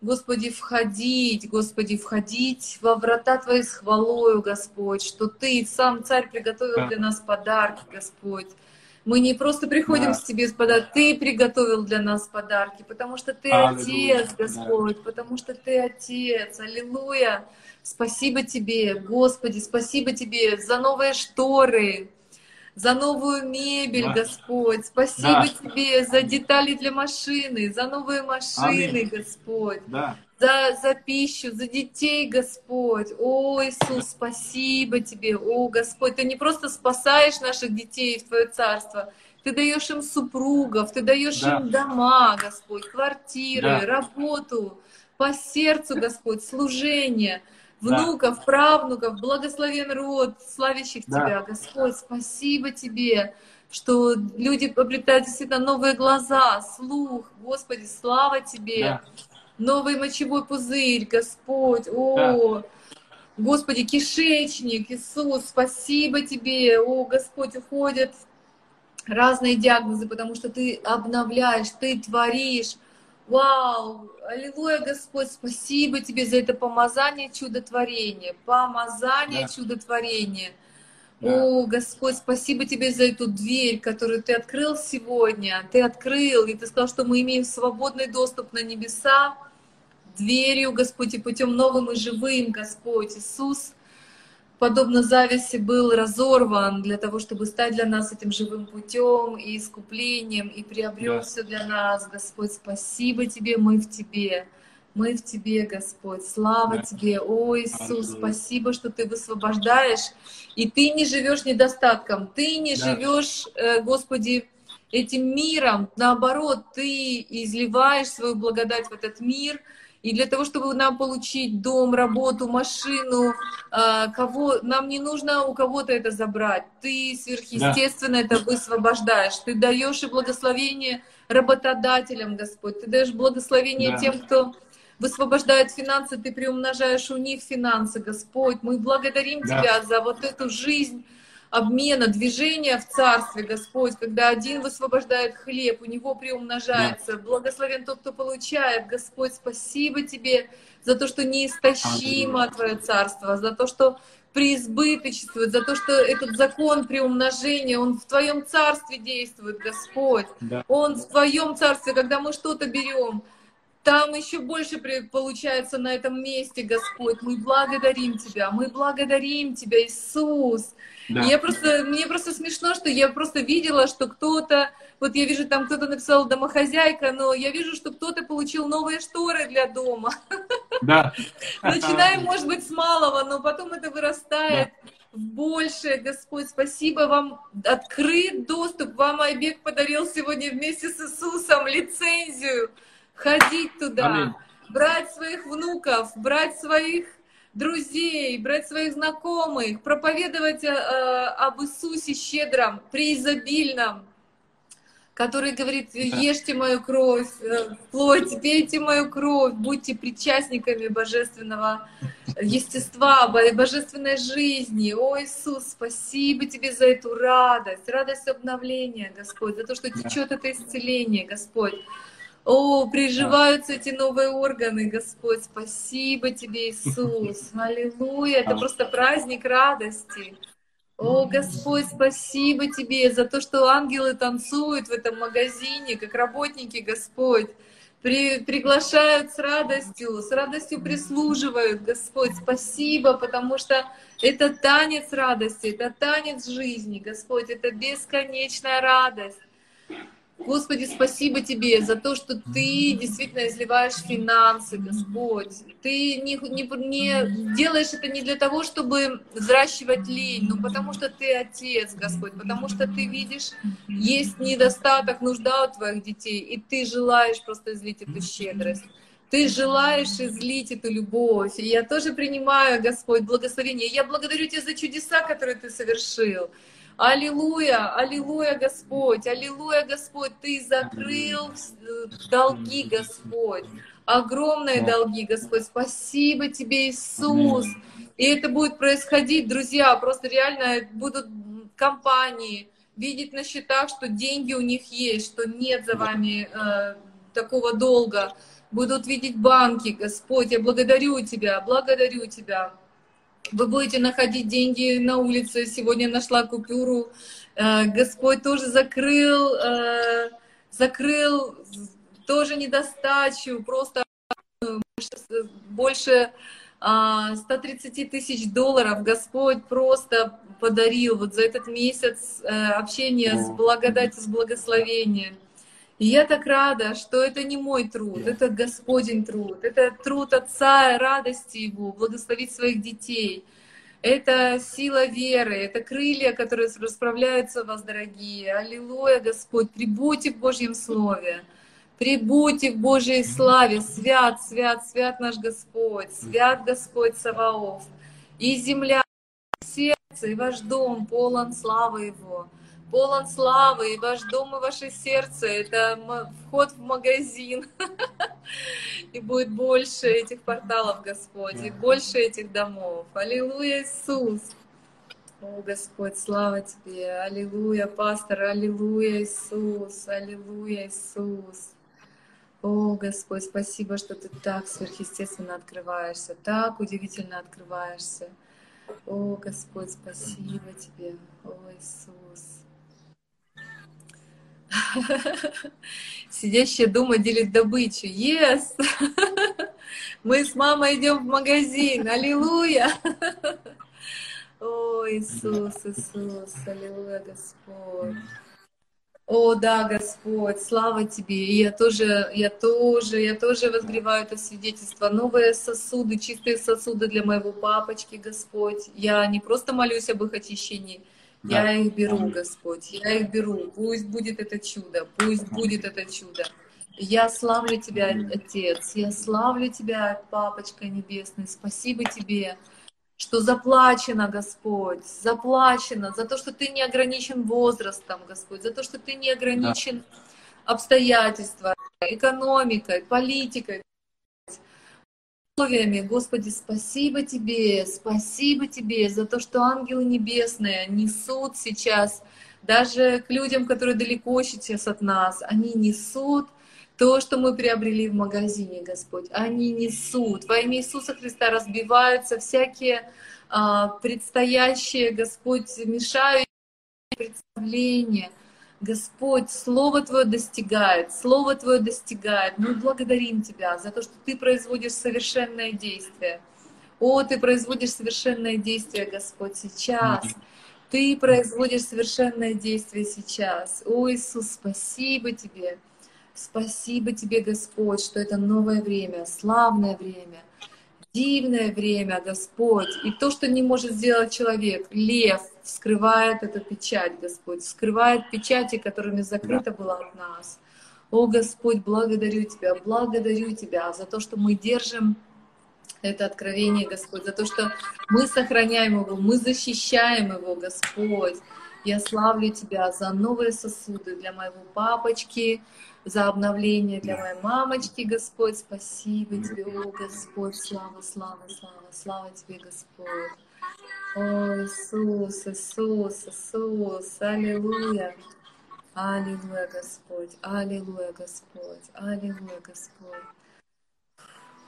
[SPEAKER 1] Господи, входить, Господи, входить во врата Твои с хвалою, Господь, что Ты, сам Царь, приготовил
[SPEAKER 2] Да.
[SPEAKER 1] для нас подарки, Господь. Мы не просто приходим
[SPEAKER 2] Да.
[SPEAKER 1] к Тебе с подарком, Ты приготовил для нас подарки, потому что Ты
[SPEAKER 2] Аллилуйя.
[SPEAKER 1] Отец, Господь, потому что Ты Отец. Аллилуйя. Спасибо Тебе, Господи, спасибо Тебе за новые шторы, за новую мебель,
[SPEAKER 2] Да.
[SPEAKER 1] Господь. Спасибо
[SPEAKER 2] Да.
[SPEAKER 1] Тебе за детали для машины, за новые машины,
[SPEAKER 2] Аминь.
[SPEAKER 1] Господь
[SPEAKER 2] Да.
[SPEAKER 1] За, за пищу, за детей, Господь. О, Иисус, спасибо Тебе. О, Господь, Ты не просто спасаешь наших детей в Твое Царство, Ты даешь им супругов, Ты даешь
[SPEAKER 2] Да.
[SPEAKER 1] им дома, Господь, квартиры,
[SPEAKER 2] Да.
[SPEAKER 1] работу, по сердцу, Господь, служение,
[SPEAKER 2] Да.
[SPEAKER 1] внуков, правнуков, благословен род, славящих
[SPEAKER 2] Да.
[SPEAKER 1] Тебя, Господь, спасибо Тебе, что люди обретают действительно новые глаза, слух, Господи, слава Тебе
[SPEAKER 2] Да.
[SPEAKER 1] Новый мочевой пузырь, Господь, о, Господи, кишечник, Иисус, спасибо Тебе, о, Господь, уходят разные диагнозы, потому что Ты обновляешь, Ты творишь, вау, аллилуйя, Господь, спасибо Тебе за это помазание чудотворения, помазание
[SPEAKER 2] Да.
[SPEAKER 1] чудотворения.
[SPEAKER 2] Да.
[SPEAKER 1] О, Господь, спасибо Тебе за эту дверь, которую Ты открыл сегодня. Ты открыл, и Ты сказал, что мы имеем свободный доступ на небеса, дверью, Господь, и путем новым и живым, Господь. Иисус, подобно зависи, был разорван для того, чтобы стать для нас этим живым путем и искуплением, и приобрел
[SPEAKER 2] Да.
[SPEAKER 1] все для нас, Господь. Спасибо Тебе, мы в Тебе. Мы в Тебе, Господь. Слава
[SPEAKER 2] Да.
[SPEAKER 1] Тебе, о Иисус,
[SPEAKER 2] Аллилуйя.
[SPEAKER 1] спасибо, что Ты высвобождаешь, и Ты не живешь недостатком, Ты не
[SPEAKER 2] Да.
[SPEAKER 1] живешь, э, Господи, этим миром, наоборот, Ты изливаешь свою благодать в этот мир, и для того, чтобы нам получить дом, работу, машину, а, кого нам не нужно у кого-то это забрать. Ты сверхъестественно это высвобождаешь. Ты даешь и благословение работодателям, Господь. Ты даешь благословение
[SPEAKER 2] Да.
[SPEAKER 1] тем, кто высвобождает финансы, ты приумножаешь у них финансы, Господь. Мы благодарим
[SPEAKER 2] Да.
[SPEAKER 1] Тебя за вот эту жизнь обмена, движения в Царстве, Господь, когда один высвобождает хлеб, у него приумножается. Благословен тот, кто получает. Господь, спасибо Тебе за то, что неистощимо Твое Царство, за то, что преизбыточествует, за то, что этот закон приумножения, он в Твоем Царстве действует, Господь.
[SPEAKER 2] Да.
[SPEAKER 1] Он в Твоем Царстве, когда мы что-то берем, там еще больше получается на этом месте, Господь. Мы благодарим Тебя, мы благодарим Тебя, Иисус. Да. Я просто, мне просто смешно, что я просто видела, что кто-то, вот я вижу, там кто-то написал домохозяйка, но я вижу, что кто-то получил новые шторы для дома.
[SPEAKER 2] Да.
[SPEAKER 1] Начинаем, может быть, с малого, но потом это вырастает. Да в большее, Господь, спасибо вам, открыт доступ, вам Айбек подарил сегодня вместе с Иисусом лицензию ходить туда, Аминь. брать своих внуков, брать своих друзей, брать своих знакомых, проповедовать э, об Иисусе щедром, преизобильном, который говорит, ешьте мою кровь, э, плоть, пейте мою кровь, будьте причастниками божественного естества, божественной жизни. О, Иисус, спасибо тебе за эту радость, радость обновления, Господь, за то, что течет это исцеление, Господь. О, приживаются эти новые органы, Господь. Спасибо тебе, Иисус. Аллилуйя. Это просто праздник радости. О, Господь, спасибо тебе за то, что ангелы танцуют в этом магазине, как работники, Господь. При, приглашают с радостью, с радостью прислуживают, Господь, спасибо, потому что это танец радости, это танец жизни, Господь, это бесконечная радость. Господи, спасибо Тебе за то, что Ты действительно изливаешь финансы, Господь. Ты не, не, не делаешь это не для того, чтобы взращивать лень, но потому что Ты Отец, Господь, потому что Ты видишь, есть недостаток, нужда у Твоих детей, и Ты желаешь просто излить эту щедрость. Ты желаешь излить эту любовь. И я тоже принимаю, Господь, благословение. Я благодарю Тебя за чудеса, которые Ты совершил. Аллилуйя, аллилуйя, Господь, аллилуйя, Господь, Ты закрыл долги, Господь, огромные долги, Господь. Спасибо Тебе, Иисус. И это будет происходить, друзья, просто реально будут компании видеть на счетах, что деньги у них есть, что нет за вами э, такого долга. Будут видеть банки, Господь, я благодарю Тебя, благодарю Тебя. Вы будете находить деньги на улице. Сегодня нашла купюру. Э, Господь тоже закрыл, э, закрыл тоже недостачу, просто больше, больше 130 тысяч долларов Господь просто подарил вот за этот месяц э, общения с благодатью, с благословением. И я так рада, что это не мой труд, это Господень труд, это труд Отца, радости Его, благословить своих детей. Это сила веры, это крылья, которые расправляются вас, дорогие. Аллилуйя, Господь, прибудьте в Божьем Слове. Прибудьте в Божьей славе, свят, свят, свят наш Господь, свят Господь Саваоф. И земля, сердце, и ваш дом полон славы Его полон славы, и ваш дом и ваше сердце — это вход в магазин. И будет больше этих порталов, Господь, и больше этих домов. Аллилуйя, Иисус! О, Господь, слава Тебе! Аллилуйя, пастор! Аллилуйя, Иисус! Аллилуйя, Иисус! О, Господь, спасибо, что Ты так сверхъестественно открываешься, так удивительно открываешься. О, Господь, спасибо Тебе, о, Иисус. Сидящая дома делит добычу. Yes! Мы с мамой идем в магазин. Аллилуйя! О, Иисус, Иисус, аллилуйя, Господь. О, да, Господь, слава Тебе. И я тоже, я тоже, я тоже возгреваю это свидетельство. Новые сосуды, чистые сосуды для моего папочки, Господь. Я не просто молюсь об их очищении, да. Я их беру, Господь, я их беру. Пусть будет это чудо, пусть будет это чудо. Я славлю Тебя, Отец, я славлю Тебя, Папочка Небесный. Спасибо Тебе, что заплачено, Господь, заплачено за то, что Ты не ограничен возрастом, Господь, за то, что Ты не ограничен обстоятельствами, экономикой, политикой, условиями. Господи, спасибо Тебе, спасибо Тебе за то, что ангелы небесные несут сейчас, даже к людям, которые далеко сейчас от нас, они несут то, что мы приобрели в магазине, Господь. Они несут. Во имя Иисуса Христа разбиваются всякие а, предстоящие, Господь, мешающие представления. Господь, Слово Твое достигает, Слово Твое достигает. Мы благодарим Тебя за то, что Ты производишь совершенное действие. О, Ты производишь совершенное действие, Господь, сейчас. Ты производишь совершенное действие сейчас. О, Иисус, спасибо Тебе. Спасибо Тебе, Господь, что это новое время, славное время, дивное время, Господь. И то, что не может сделать человек, лев, вскрывает эту печать, Господь, вскрывает печати, которыми закрыто было от нас. О, Господь, благодарю Тебя, благодарю Тебя за то, что мы держим это откровение, Господь, за то, что мы сохраняем его, мы защищаем его, Господь. Я славлю Тебя за новые сосуды для моего папочки, за обновление для моей мамочки, Господь. Спасибо Тебе, о Господь, слава, слава, слава, слава Тебе, Господь. О, Иисус, Иисус, Иисус, Аллилуйя. Аллилуйя, Господь, Аллилуйя, Господь, Аллилуйя, Господь.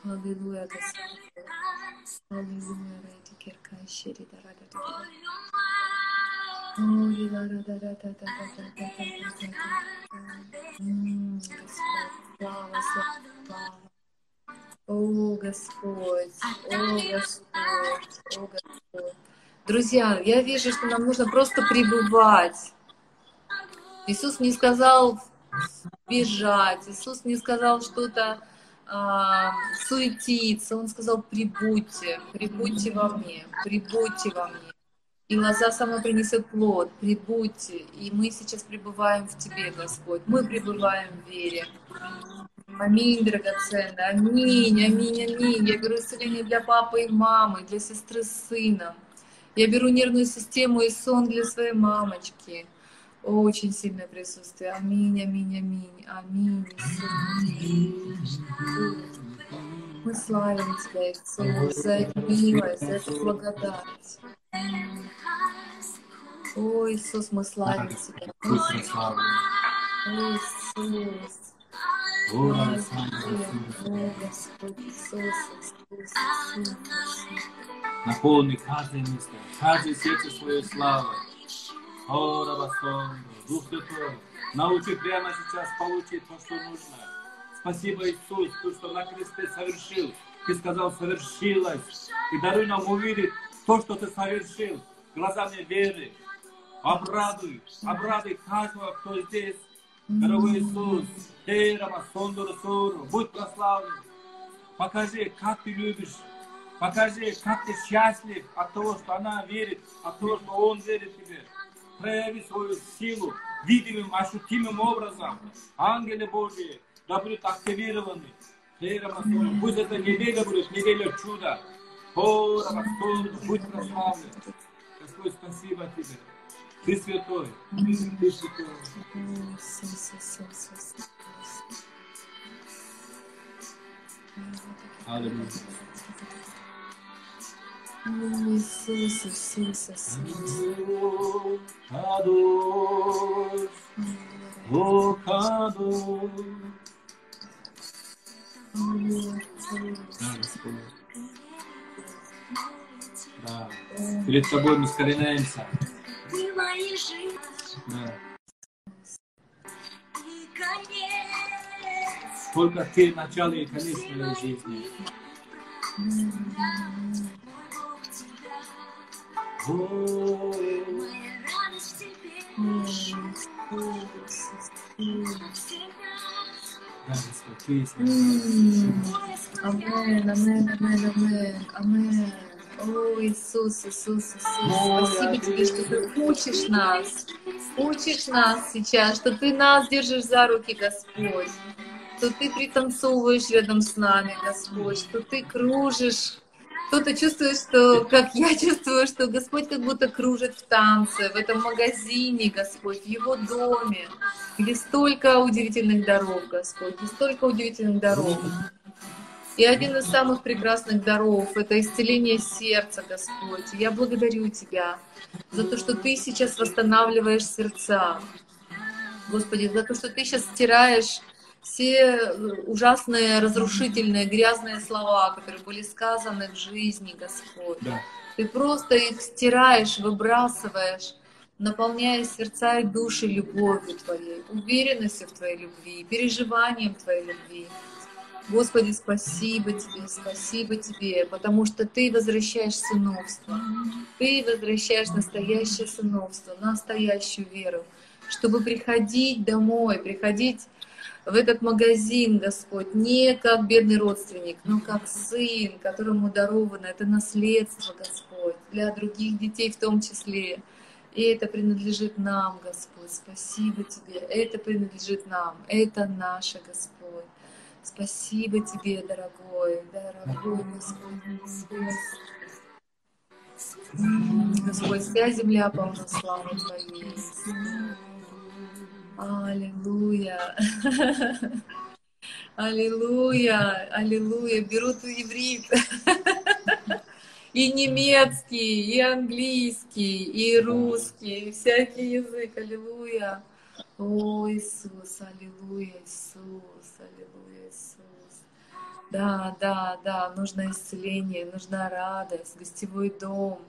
[SPEAKER 1] Аллилуйя, Господь. Аллилуйя, ради кирка щири да рада да Ой, да да да да да да да да да да Господь, слава, слава, слава. О, Господь, о, Господь, о, Господь. Друзья, я вижу, что нам нужно просто пребывать. Иисус не сказал бежать, Иисус не сказал что-то а, суетиться, Он сказал прибудьте, прибудьте во мне, прибудьте во мне. И лоза сама принесет плод, прибудьте. И мы сейчас пребываем в Тебе, Господь. Мы пребываем в вере. Аминь, драгоценная. Аминь, аминь, аминь. Я беру исцеление для папы и мамы, для сестры с сыном. Я беру нервную систему и сон для своей мамочки. Очень сильное присутствие. Аминь, аминь, аминь, аминь. Мы славим Тебя, Иисус, за эту милость, за эту благодать. О, Иисус, мы славим Тебя. Иисус,
[SPEAKER 2] Иисус. Наполни каждое место, каждое сердце свое славой. О, Рабасон, Дух Святой, научи прямо сейчас получить то, что нужно. Спасибо, Иисус, то, что на кресте совершил. Ты сказал, совершилось. И даруй нам увидеть то, что ты совершил, глазами веры. Обрадуй, обрадуй каждого, кто здесь. Дорогой Иисус, Эй, Рамасон, будь прославлен. Покажи, как ты любишь Покажи, как ты счастлив от того, что она верит, от того, что он верит тебе. Прояви свою силу видимым, ощутимым образом. Ангелы Божьи да будут активированы. Пусть эта неделя будет неделя чуда. О, Рамастон, будь прославлен. Господь, спасибо тебе. Ты святой. Ты святой. Аллилуйя.
[SPEAKER 1] Иисус, Иисус, Иисус.
[SPEAKER 2] Кадош, о Кадош. Да, Господь. Да. Перед тобой мы склоняемся ты моей и Да. Только ты начало и конец моей жизни.
[SPEAKER 1] Амин, амин, амин, амин, амин. О, Иисус, Иисус, Иисус, спасибо тебе, что ты учишь нас, учишь нас сейчас, что ты нас держишь за руки, Господь, что ты пританцовываешь рядом с нами, Господь, что ты кружишь. Кто-то чувствует, что, как я чувствую, что Господь как будто кружит в танце, в этом магазине, Господь, в его доме, где столько удивительных даров, Господь, где столько удивительных даров. И один из самых прекрасных даров — это исцеление сердца, Господь. Я благодарю Тебя за то, что Ты сейчас восстанавливаешь сердца. Господи, за то, что Ты сейчас стираешь все э, ужасные, разрушительные, грязные слова, которые были сказаны в жизни, Господь. Да. Ты просто их стираешь, выбрасываешь, наполняя сердца и души любовью Твоей, уверенностью в Твоей любви, переживанием Твоей любви. Господи, спасибо Тебе, спасибо Тебе, потому что Ты возвращаешь сыновство. Ты возвращаешь настоящее сыновство, настоящую веру, чтобы приходить домой, приходить в этот магазин, Господь, не как бедный родственник, но как сын, которому даровано это наследство, Господь, для других детей в том числе. И это принадлежит нам, Господь. Спасибо Тебе. Это принадлежит нам. Это наше, Господь. Спасибо Тебе, дорогой, дорогой Господь. Господь, вся земля полна славы Твоей. Аллилуйя. Аллилуйя, аллилуйя. Берут иврит. И немецкий, и английский, и русский, и всякий язык. Аллилуйя. О, Иисус, аллилуйя, Иисус, аллилуйя. Да, да, да, нужно исцеление, нужна радость, гостевой дом,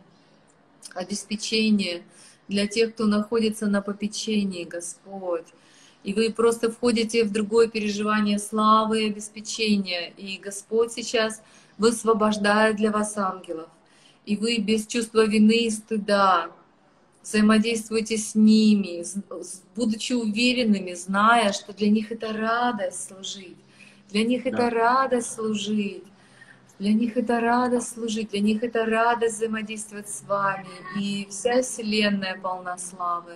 [SPEAKER 1] обеспечение для тех, кто находится на попечении, Господь. И вы просто входите в другое переживание славы и обеспечения. И Господь сейчас высвобождает для вас ангелов. И вы без чувства вины и стыда взаимодействуете с ними, будучи уверенными, зная, что для них это радость служить. Для них да. это радость служить. Для них это радость служить, для них это радость взаимодействовать с вами. И вся Вселенная полна славы.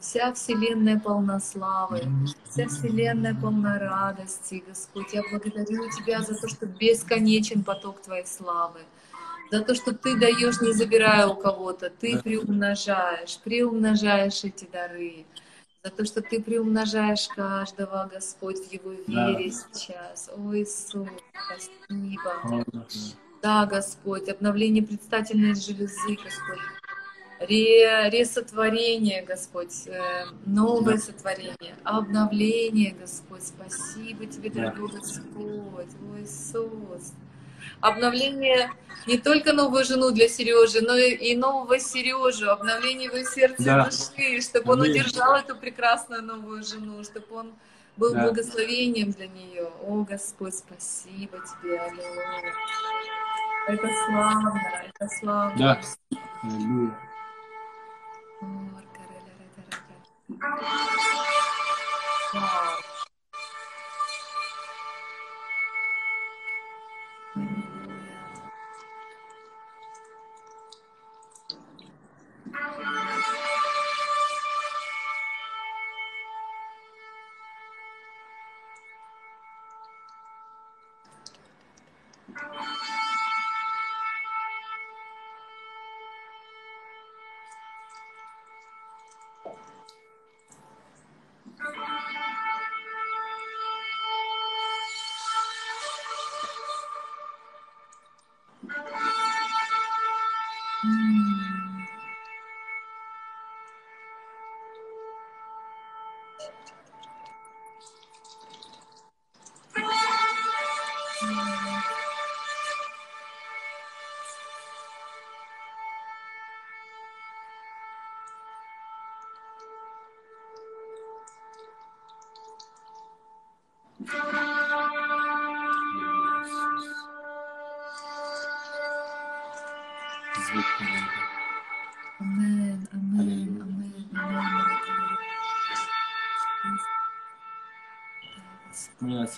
[SPEAKER 1] Вся Вселенная полна славы, вся Вселенная полна радости, Господь. Я благодарю Тебя за то, что бесконечен поток Твоей славы, за то, что Ты даешь, не забирая у кого-то, Ты приумножаешь, приумножаешь эти дары за то, что Ты приумножаешь каждого, Господь, в Его вере да. сейчас. О, Иисус, спасибо. Да, Господь, обновление предстательной железы, Господь. Ре, ресотворение, Господь, э, новое да. сотворение, обновление, Господь. Спасибо Тебе, дорогой да. Господь, о Иисус обновление не только новую жену для Сережи, но и нового Сережу, обновление его сердца да. души, чтобы он удержал эту прекрасную новую жену, чтобы он был да. благословением для нее. О, Господь, спасибо Тебе, Аллилуйя. Это славно, это славно. Да. Аллилуйя.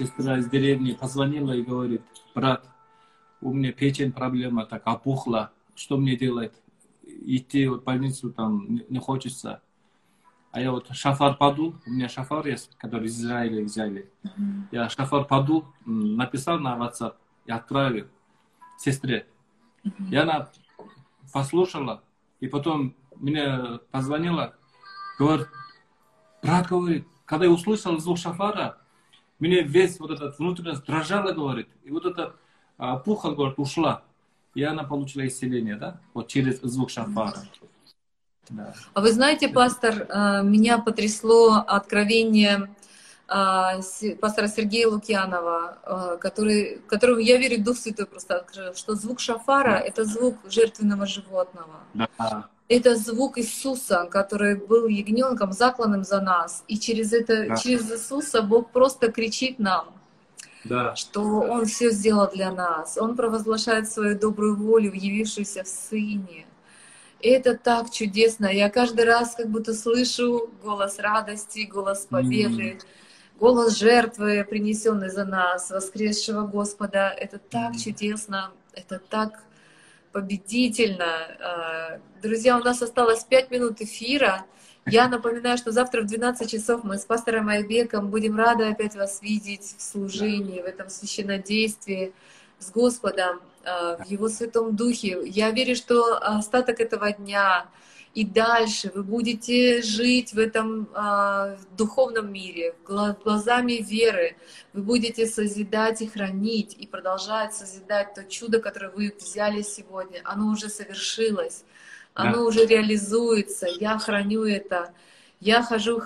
[SPEAKER 2] Сестра из деревни позвонила и говорит, брат, у меня печень проблема, так опухла, что мне делать? Идти в больницу там не хочется. А я вот шафар подул, у меня шафар есть, который из Израиля взяли. Mm-hmm. Я шафар подул, написал на WhatsApp и отправил сестре. Mm-hmm. И она послушала, и потом мне позвонила, говорит, брат говорит, когда я услышал звук шафара, мне весь вот этот внутренность дрожала, говорит, и вот эта а, пуха, говорит, ушла. И она получила исцеление, да, вот через звук шафара.
[SPEAKER 1] Да. А вы знаете, пастор, а, меня потрясло откровение а, пастора Сергея Лукьянова, а, который, которому я верю, Дух Святой просто открыл, что звук шафара да. – это звук жертвенного животного. Да. это звук Иисуса, который был ягненком, закланным за нас. И через это, да. через Иисуса Бог просто кричит нам, да. что Он все сделал для нас. Он провозглашает свою добрую волю, явившуюся в Сыне. Это так чудесно. Я каждый раз как будто слышу голос радости, голос победы, mm. голос жертвы, принесенный за нас, воскресшего Господа. Это так mm. чудесно, это так победительно. А, друзья, у нас осталось 5 минут эфира. Я напоминаю, что завтра в 12 часов мы с пастором Айбеком будем рады опять вас видеть в служении, в этом священнодействии с Господом, в Его Святом Духе. Я верю, что остаток этого дня и дальше вы будете жить в этом э, духовном мире, глазами веры. Вы будете созидать и хранить, и продолжать созидать то чудо, которое вы взяли сегодня. Оно уже совершилось, оно да. уже реализуется. Я храню это. Я хожу,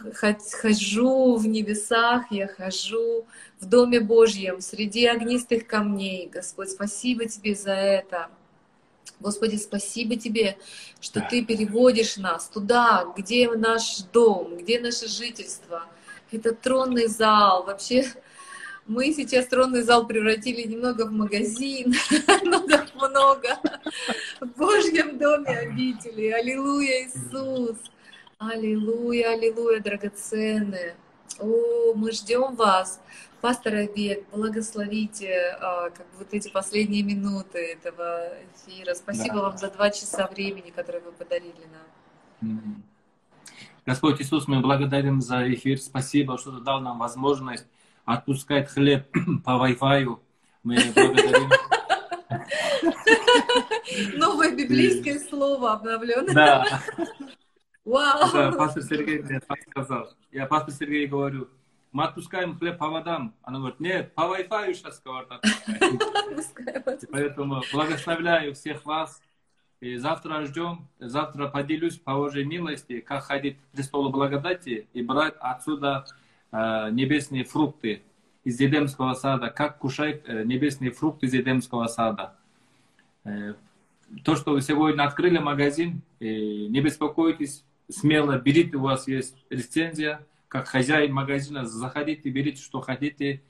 [SPEAKER 1] хожу в небесах, я хожу в Доме Божьем, среди огнистых камней. Господь, спасибо Тебе за это. Господи, спасибо Тебе, что Ты переводишь нас туда, где наш дом, где наше жительство. Это тронный зал. Вообще, мы сейчас тронный зал превратили немного в магазин, но так много. В Божьем доме обители. Аллилуйя, Иисус. Аллилуйя, аллилуйя, драгоценные. О, мы ждем вас. Пастор Обед, благословите а, как бы вот эти последние минуты этого эфира. Спасибо да. вам за два часа времени, которые вы подарили нам.
[SPEAKER 2] Господь Иисус, мы благодарим за эфир. Спасибо, что ты дал нам возможность отпускать хлеб по Wi-Fi. Мы благодарим.
[SPEAKER 1] Новое библейское слово обновленное.
[SPEAKER 2] Да. Вау. Это пастор Сергей мне сказал. Я пастор Сергей говорю, мы отпускаем хлеб по водам. Она говорит, нет, по Wi-Fi сейчас, говорит, Поэтому благословляю всех вас. И завтра ждем, завтра поделюсь по Божьей милости, как ходить к престолу благодати и брать отсюда э, небесные фрукты из Едемского сада, как кушать э, небесные фрукты из Едемского сада. Э, то, что вы сегодня открыли магазин, э, не беспокойтесь, смело берите, у вас есть лицензия, как хозяин магазина, заходите, берите, что хотите.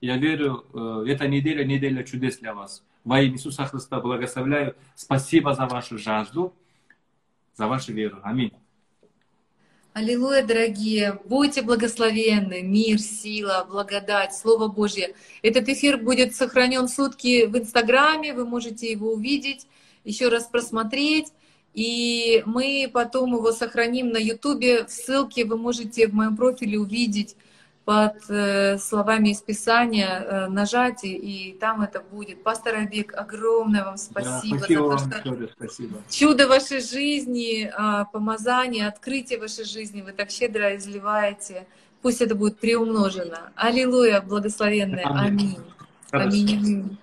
[SPEAKER 2] Я верю, э, эта неделя, неделя чудес для вас. Во имя Иисуса Христа благословляю. Спасибо за вашу жажду, за вашу веру. Аминь.
[SPEAKER 1] Аллилуйя, дорогие! Будьте благословенны, мир, сила, благодать, Слово Божье. Этот эфир будет сохранен сутки в Инстаграме, вы можете его увидеть, еще раз просмотреть. И мы потом его сохраним на Ютубе. Ссылки вы можете в моем профиле увидеть под э, словами из Писания, э, нажать, и там это будет. Пастор Абик, огромное вам спасибо, да, спасибо за то, что вам, спасибо. чудо вашей жизни, э, помазание, открытие вашей жизни вы так щедро изливаете. Пусть это будет приумножено. Аллилуйя, благословенное. Аминь. Аминь. Аминь.